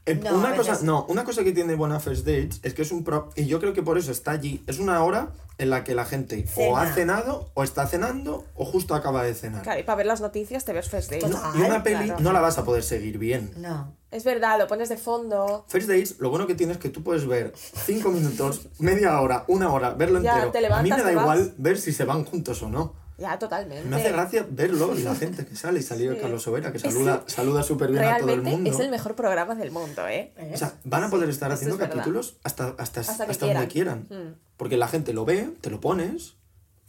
Speaker 3: Eh,
Speaker 1: No,
Speaker 3: una, cosa, no, una cosa que tiene buena First Dates es que es un pro, y yo creo que por eso está allí, es una hora en la que la gente o ha
Speaker 1: Cena.
Speaker 3: cenado, o está cenando, o justo acaba de cenar.
Speaker 2: Claro, y para ver las noticias te ves First Dates.
Speaker 1: Total.
Speaker 3: Y una peli
Speaker 2: claro.
Speaker 3: no la vas a poder seguir bien.
Speaker 1: No.
Speaker 2: Es verdad, lo pones de fondo.
Speaker 3: First Dates, lo bueno que tienes es que tú puedes ver cinco minutos, media hora, una hora, verlo
Speaker 2: Ya,
Speaker 3: entero.
Speaker 2: te
Speaker 3: a mí
Speaker 2: levantas,
Speaker 3: me da
Speaker 2: te vas.
Speaker 3: igual ver si se van juntos o no.
Speaker 2: Ya, totalmente.
Speaker 3: Me hace gracia verlo y la gente que sale y salió
Speaker 2: Sí.
Speaker 3: Carlos Sobera, que saluda,
Speaker 2: el-
Speaker 3: saluda súper bien a todo el
Speaker 2: Realmente
Speaker 3: mundo.
Speaker 2: es el mejor programa del mundo, ¿eh?
Speaker 3: O sea, van a poder estar haciendo
Speaker 2: es
Speaker 3: capítulos hasta, hasta,
Speaker 2: Hasta
Speaker 3: hasta,
Speaker 2: que
Speaker 3: donde
Speaker 2: quieran.
Speaker 3: quieran.
Speaker 2: Mm.
Speaker 3: Porque la gente lo ve, te lo pones,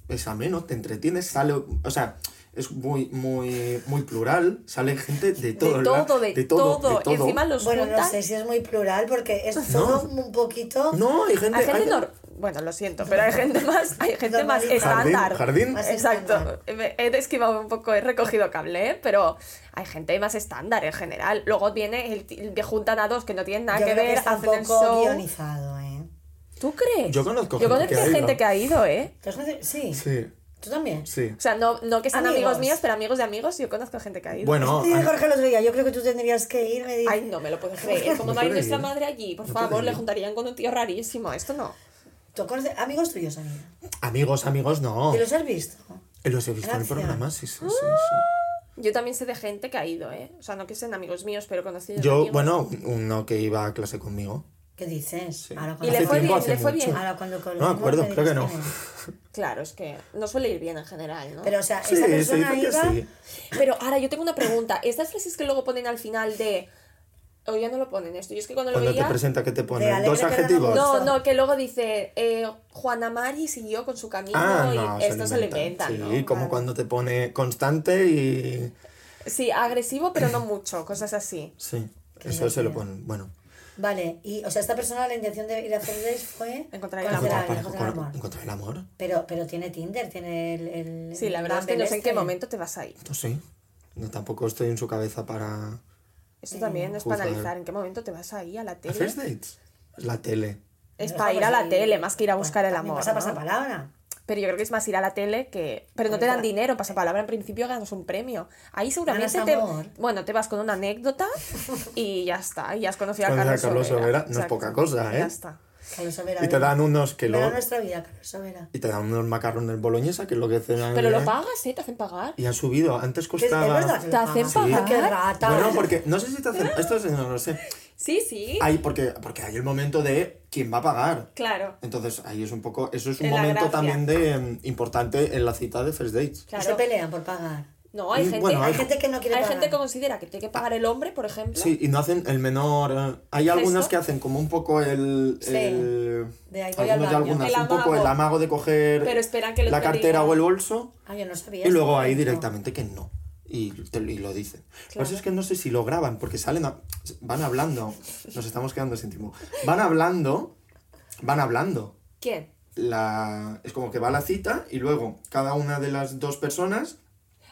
Speaker 3: es ameno, te entretienes, sale. O sea, es muy, muy, muy plural, sale gente de todo.
Speaker 2: de todo, de, todo.
Speaker 3: de todo.
Speaker 2: Encima los
Speaker 1: Bueno,
Speaker 2: juntan.
Speaker 1: no sé si es muy plural porque es todo un poquito
Speaker 3: No, hay gente.
Speaker 2: Hay gente
Speaker 3: hay-
Speaker 2: Bueno, lo siento, pero hay gente más, hay gente más estándar.
Speaker 3: Jardín,
Speaker 2: Exacto. He esquivado un poco, he recogido cable, ¿eh? pero hay gente más estándar en general. Luego viene el, t- el que juntan a dos que no tienen nada
Speaker 1: Yo
Speaker 2: que
Speaker 1: creo que
Speaker 2: ver,
Speaker 1: un
Speaker 2: hacen el
Speaker 1: poco
Speaker 2: show.
Speaker 1: guionizado, ¿eh?
Speaker 2: ¿Tú crees?
Speaker 3: Yo conozco
Speaker 2: Yo
Speaker 3: gente
Speaker 2: conozco
Speaker 3: que ha
Speaker 2: gente
Speaker 3: ido.
Speaker 2: que ha ido, ¿eh?
Speaker 1: Sí.
Speaker 3: Sí,
Speaker 1: ¿Tú también?
Speaker 3: sí.
Speaker 2: O sea, no, no que sean amigos.
Speaker 1: Amigos.
Speaker 2: míos, pero amigos de amigos, yo conozco gente que ha ido.
Speaker 3: Bueno,
Speaker 1: Sí, Jorge el otro día, yo creo que tú tendrías que ir, me dice.
Speaker 2: Ay, no me lo puedo creer. Como
Speaker 3: No
Speaker 2: no hay
Speaker 3: puede
Speaker 2: nuestra madre allí, por
Speaker 3: No
Speaker 2: favor, le juntarían con un tío rarísimo. Esto no.
Speaker 1: ¿Tú conoces amigos tuyos, amiga?
Speaker 3: amigos, amigos, no.
Speaker 1: ¿Y los has visto?
Speaker 3: Los he visto en el programa, sí, sí, sí.
Speaker 2: Ah.
Speaker 3: sí.
Speaker 2: Yo también sé de gente que ha ido, ¿eh? O sea, no que sean amigos míos, pero conocidos.
Speaker 3: Yo,
Speaker 2: amigos.
Speaker 3: bueno, uno que iba a clase conmigo.
Speaker 1: ¿Qué dices?
Speaker 3: Sí.
Speaker 1: Ahora
Speaker 2: Y le fue
Speaker 3: tiempo,
Speaker 2: bien, le fue
Speaker 3: mucho.
Speaker 2: bien.
Speaker 1: Ahora cuando
Speaker 3: No me acuerdo, creo que no.
Speaker 2: Claro, es que no suele ir bien en general, ¿no?
Speaker 1: Pero, o sea,
Speaker 3: Sí,
Speaker 1: esa
Speaker 3: se
Speaker 1: persona iba...
Speaker 3: sí.
Speaker 2: Pero ahora yo tengo una pregunta. Estas frases que luego ponen al final de. O ya no lo ponen esto. Yo es que cuando lo
Speaker 3: Cuando te
Speaker 2: veía.
Speaker 3: presenta que te
Speaker 1: De
Speaker 3: ponen dos adjetivos.
Speaker 2: No, no, que luego dice eh, Juana Mari siguió con su camino
Speaker 3: Ah,
Speaker 2: y
Speaker 3: no,
Speaker 2: esto se lo inventan.
Speaker 3: Sí,
Speaker 2: ¿no?
Speaker 3: como
Speaker 1: Claro.
Speaker 3: cuando te pone constante y...
Speaker 2: Sí, agresivo, pero no mucho, cosas así.
Speaker 3: Sí,
Speaker 1: Qué
Speaker 3: eso se lo ponen. Bueno,
Speaker 1: Vale, y, o sea, esta persona la intención de ir a fue...
Speaker 2: Encontrar el amor.
Speaker 3: encontrar,
Speaker 1: alguien,
Speaker 3: pareja,
Speaker 1: encontrar el amor.
Speaker 3: encontrar el amor.
Speaker 1: Pero, pero tiene Tinder, tiene el... el
Speaker 2: Sí, la verdad es que no sé en qué momento te vas a ir.
Speaker 3: No sé. No, tampoco estoy en su cabeza para...
Speaker 2: Esto también es para analizar en qué momento te vas a ir a la
Speaker 3: ¿A
Speaker 2: tele.
Speaker 3: first dates? Es la tele.
Speaker 2: Es para ir a
Speaker 1: estamos
Speaker 2: la
Speaker 1: ahí-
Speaker 2: tele, más que ir a buscar el amor.
Speaker 1: Vas a
Speaker 2: ¿no?
Speaker 1: pasar palabra.
Speaker 2: Pero yo creo que es más ir a la tele que. Pero no te dan dinero, pasapalabra en principio ganas un premio. Ahí seguramente te.
Speaker 1: amor.
Speaker 2: Bueno, te vas con una anécdota y ya está. Y ya has conocido a
Speaker 3: a
Speaker 2: Carlos,
Speaker 3: Carlos
Speaker 2: Sobera.
Speaker 3: Sobera no es poca cosa, ¿eh?
Speaker 2: Ya está.
Speaker 1: Carlos Sobera.
Speaker 3: Y te dan unos que luego...
Speaker 1: nuestra vida, Carlos Sobera.
Speaker 3: Y te dan unos macarrones boloñesa, que es lo que cenan.
Speaker 2: Pero lo
Speaker 3: ¿eh?
Speaker 2: pagas, ¿eh? Te hacen pagar.
Speaker 3: Y ha subido. Antes
Speaker 1: ¿Qué- ¿Es
Speaker 3: costaba...
Speaker 1: verdad
Speaker 2: ¿Te
Speaker 1: lo
Speaker 2: hacen pagar?
Speaker 1: ¡Qué rata!
Speaker 3: Bueno, porque no sé si te hacen... Esto sí no lo sé.
Speaker 2: Sí, sí.
Speaker 3: Hay, porque, porque hay el momento de quién va a pagar.
Speaker 2: Claro.
Speaker 3: Entonces ahí es un poco... Eso es un momento también de em, importante en la cita de First Dates.
Speaker 2: Claro.
Speaker 1: se pelean por pagar.
Speaker 2: No, hay
Speaker 3: Y,
Speaker 2: gente,
Speaker 3: bueno,
Speaker 1: Hay
Speaker 3: hay-
Speaker 1: gente que no quiere
Speaker 2: hay
Speaker 1: pagar.
Speaker 2: gente que considera que tiene que pagar el hombre, por ejemplo.
Speaker 3: Sí, y no hacen el menor. eh, Hay algunas que hacen como un poco el.
Speaker 1: Sí.
Speaker 3: el
Speaker 1: De ahí voy al
Speaker 3: algunos de
Speaker 1: baño.
Speaker 3: algunas,
Speaker 2: El
Speaker 3: un poco el
Speaker 2: amago.
Speaker 3: de coger
Speaker 2: Pero esperan que
Speaker 3: la cartera o el bolso
Speaker 1: Ah, yo no sabía.
Speaker 3: y luego ahí directamente que no. Y, te- y lo dicen. Lo que
Speaker 2: Claro.
Speaker 3: pasa es que no sé si lo graban, porque salen. a- van hablando. Nos estamos quedando sin tiempo. Van hablando. Van hablando.
Speaker 2: ¿Quién?
Speaker 3: La, es como que va la cita y luego cada una de las dos personas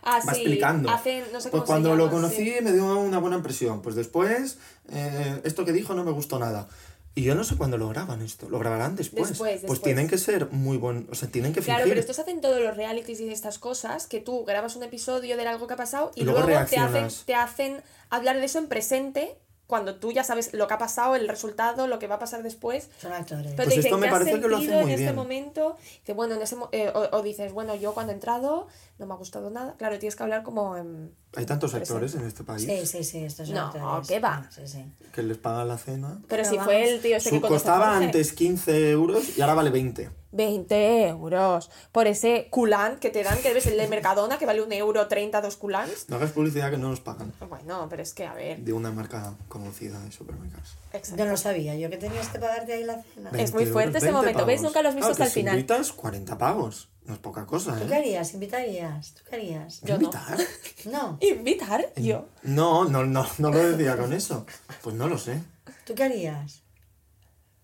Speaker 2: Ah,
Speaker 3: va
Speaker 2: sí.
Speaker 3: explicando.
Speaker 2: Hacen, no sé
Speaker 3: pues
Speaker 2: cómo se
Speaker 3: cuando lo
Speaker 2: llama,
Speaker 3: conocí
Speaker 2: sí.
Speaker 3: me dio una buena impresión. Pues después, eh, esto que dijo no me gustó nada. Y yo no sé cuándo lo graban esto. Lo grabarán después.
Speaker 2: Después,
Speaker 3: Pues
Speaker 2: después.
Speaker 3: tienen que ser muy buen, o sea, tienen que fingir.
Speaker 2: Claro, pero estos hacen todos los realities y estas cosas, que tú grabas un episodio de algo que ha pasado y,
Speaker 3: Y luego
Speaker 2: luego, te, hacen, te hacen hablar de eso en presente, cuando tú ya sabes lo que ha pasado, el resultado, lo que va a pasar después.
Speaker 1: Son actores.
Speaker 2: Pero
Speaker 3: Pues
Speaker 2: te
Speaker 3: esto
Speaker 2: dicen,
Speaker 3: me
Speaker 2: ¿qué has
Speaker 3: parece que lo hacen
Speaker 2: sentido
Speaker 3: muy
Speaker 2: en este
Speaker 3: bien.
Speaker 2: momento? Que bueno, en ese eh, o, o dices, bueno, yo cuando he entrado no me ha gustado nada. Claro, tienes que hablar como en...
Speaker 3: Hay tantos
Speaker 2: Presente.
Speaker 3: actores en este país
Speaker 1: Sí, sí, sí, estos son
Speaker 2: No,
Speaker 1: actores.
Speaker 2: ¿qué va?
Speaker 1: Sí, sí.
Speaker 3: que les pagan la cena.
Speaker 2: Pero
Speaker 1: Pero
Speaker 2: si
Speaker 1: vamos,
Speaker 2: fue el tío este
Speaker 3: Su-
Speaker 2: que conoce
Speaker 3: costaba
Speaker 2: Jorge.
Speaker 3: antes 15 euros y ahora vale 20.
Speaker 2: 20 euros por ese culán que te dan, que debes el de Mercadona, que vale un euro 30 dos culans.
Speaker 3: No hagas publicidad que no nos pagan.
Speaker 2: Bueno, pero es que, a ver,
Speaker 3: De una marca conocida de supermercados.
Speaker 2: Exacto.
Speaker 1: No lo sabía, yo que tenías que pagarte ahí la cena.
Speaker 2: Es
Speaker 3: 20
Speaker 2: muy fuerte ese
Speaker 3: 20
Speaker 2: momento, ¿ves?
Speaker 3: pavos.
Speaker 2: Nunca lo has visto
Speaker 3: Ah,
Speaker 2: hasta el
Speaker 3: si
Speaker 2: final.
Speaker 3: invitas 40 pavos. No es poca cosa,
Speaker 1: ¿Tú
Speaker 3: ¿eh?
Speaker 1: qué harías? ¿Invitarías? ¿Tú qué harías?
Speaker 2: Yo no.
Speaker 3: ¿Invitar?
Speaker 1: No.
Speaker 2: ¿Invitar? Yo.
Speaker 3: No, no, no, no lo decía con eso. Pues no lo sé.
Speaker 1: ¿Tú qué harías?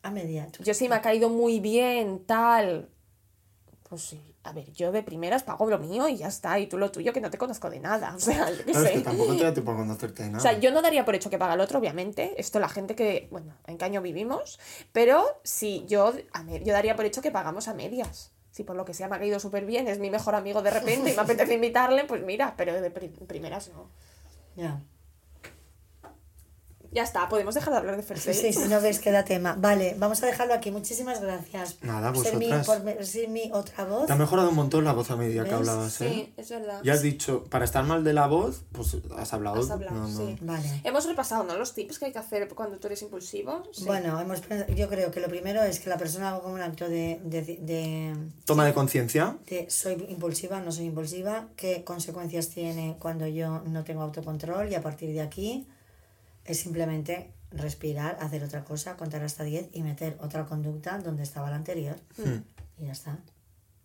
Speaker 1: A media. ¿tú?
Speaker 2: Yo sí me ha caído muy bien, tal. Pues sí. A ver, yo de primeras pago lo mío y ya está. Y tú lo tuyo, que no te conozco de nada. O sea, yo qué
Speaker 3: Claro, es que tampoco te da tiempo a conocerte de nada.
Speaker 2: O sea, yo no daría por hecho que paga el otro, obviamente. Esto la gente que, bueno, en qué año vivimos. Pero sí, yo, a me- yo daría por hecho que pagamos a medias. Si por lo que sea me ha caído súper bien, es mi mejor amigo de repente y me apetece invitarle, pues mira, pero de pri- primeras no.
Speaker 1: Ya.
Speaker 2: Ya está, podemos dejar de hablar de First
Speaker 1: Sí,
Speaker 2: Dates?
Speaker 1: sí, no ves que da tema. Vale, vamos a dejarlo aquí. Muchísimas gracias.
Speaker 3: Nada,
Speaker 1: por ser mi,
Speaker 3: vosotras.
Speaker 1: por ser mi otra voz.
Speaker 3: Te ha mejorado un montón la voz a medida que
Speaker 1: ¿Ves?
Speaker 3: hablabas, ¿eh?
Speaker 2: Sí, es verdad.
Speaker 3: Ya has dicho, para estar mal de la voz, pues has hablado.
Speaker 2: Has hablado,
Speaker 3: no, no.
Speaker 2: sí.
Speaker 1: Vale.
Speaker 2: Hemos repasado, ¿no? Los tips que hay que hacer cuando tú eres impulsivo. Sí.
Speaker 1: Bueno, hemos, yo creo que lo primero es que la persona haga como un acto de, de, de,
Speaker 3: Toma de conciencia.
Speaker 1: de soy impulsiva, no soy impulsiva, qué consecuencias tiene cuando yo no tengo autocontrol y a partir de aquí es simplemente respirar, hacer otra cosa, contar hasta 10 y meter otra conducta donde estaba la anterior.
Speaker 3: Hmm.
Speaker 1: Y ya está.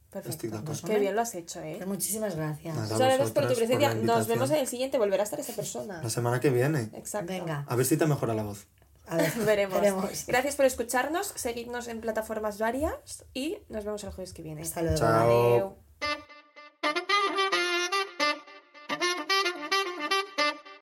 Speaker 2: Perfecto. Qué bien lo has hecho, ¿eh?
Speaker 1: Pues muchísimas gracias.
Speaker 3: Nada.
Speaker 2: Muchas gracias por tu
Speaker 3: por
Speaker 2: presencia. Nos vemos en el siguiente. Volverá a estar esa persona.
Speaker 3: La semana que viene.
Speaker 2: Exacto.
Speaker 1: Venga,
Speaker 3: A ver si te mejora la voz.
Speaker 1: a ver,
Speaker 2: Veremos.
Speaker 1: veremos.
Speaker 2: Gracias por escucharnos. Seguidnos en plataformas varias y nos vemos el jueves que viene.
Speaker 1: Hasta luego.
Speaker 3: Chao.
Speaker 2: Adeu.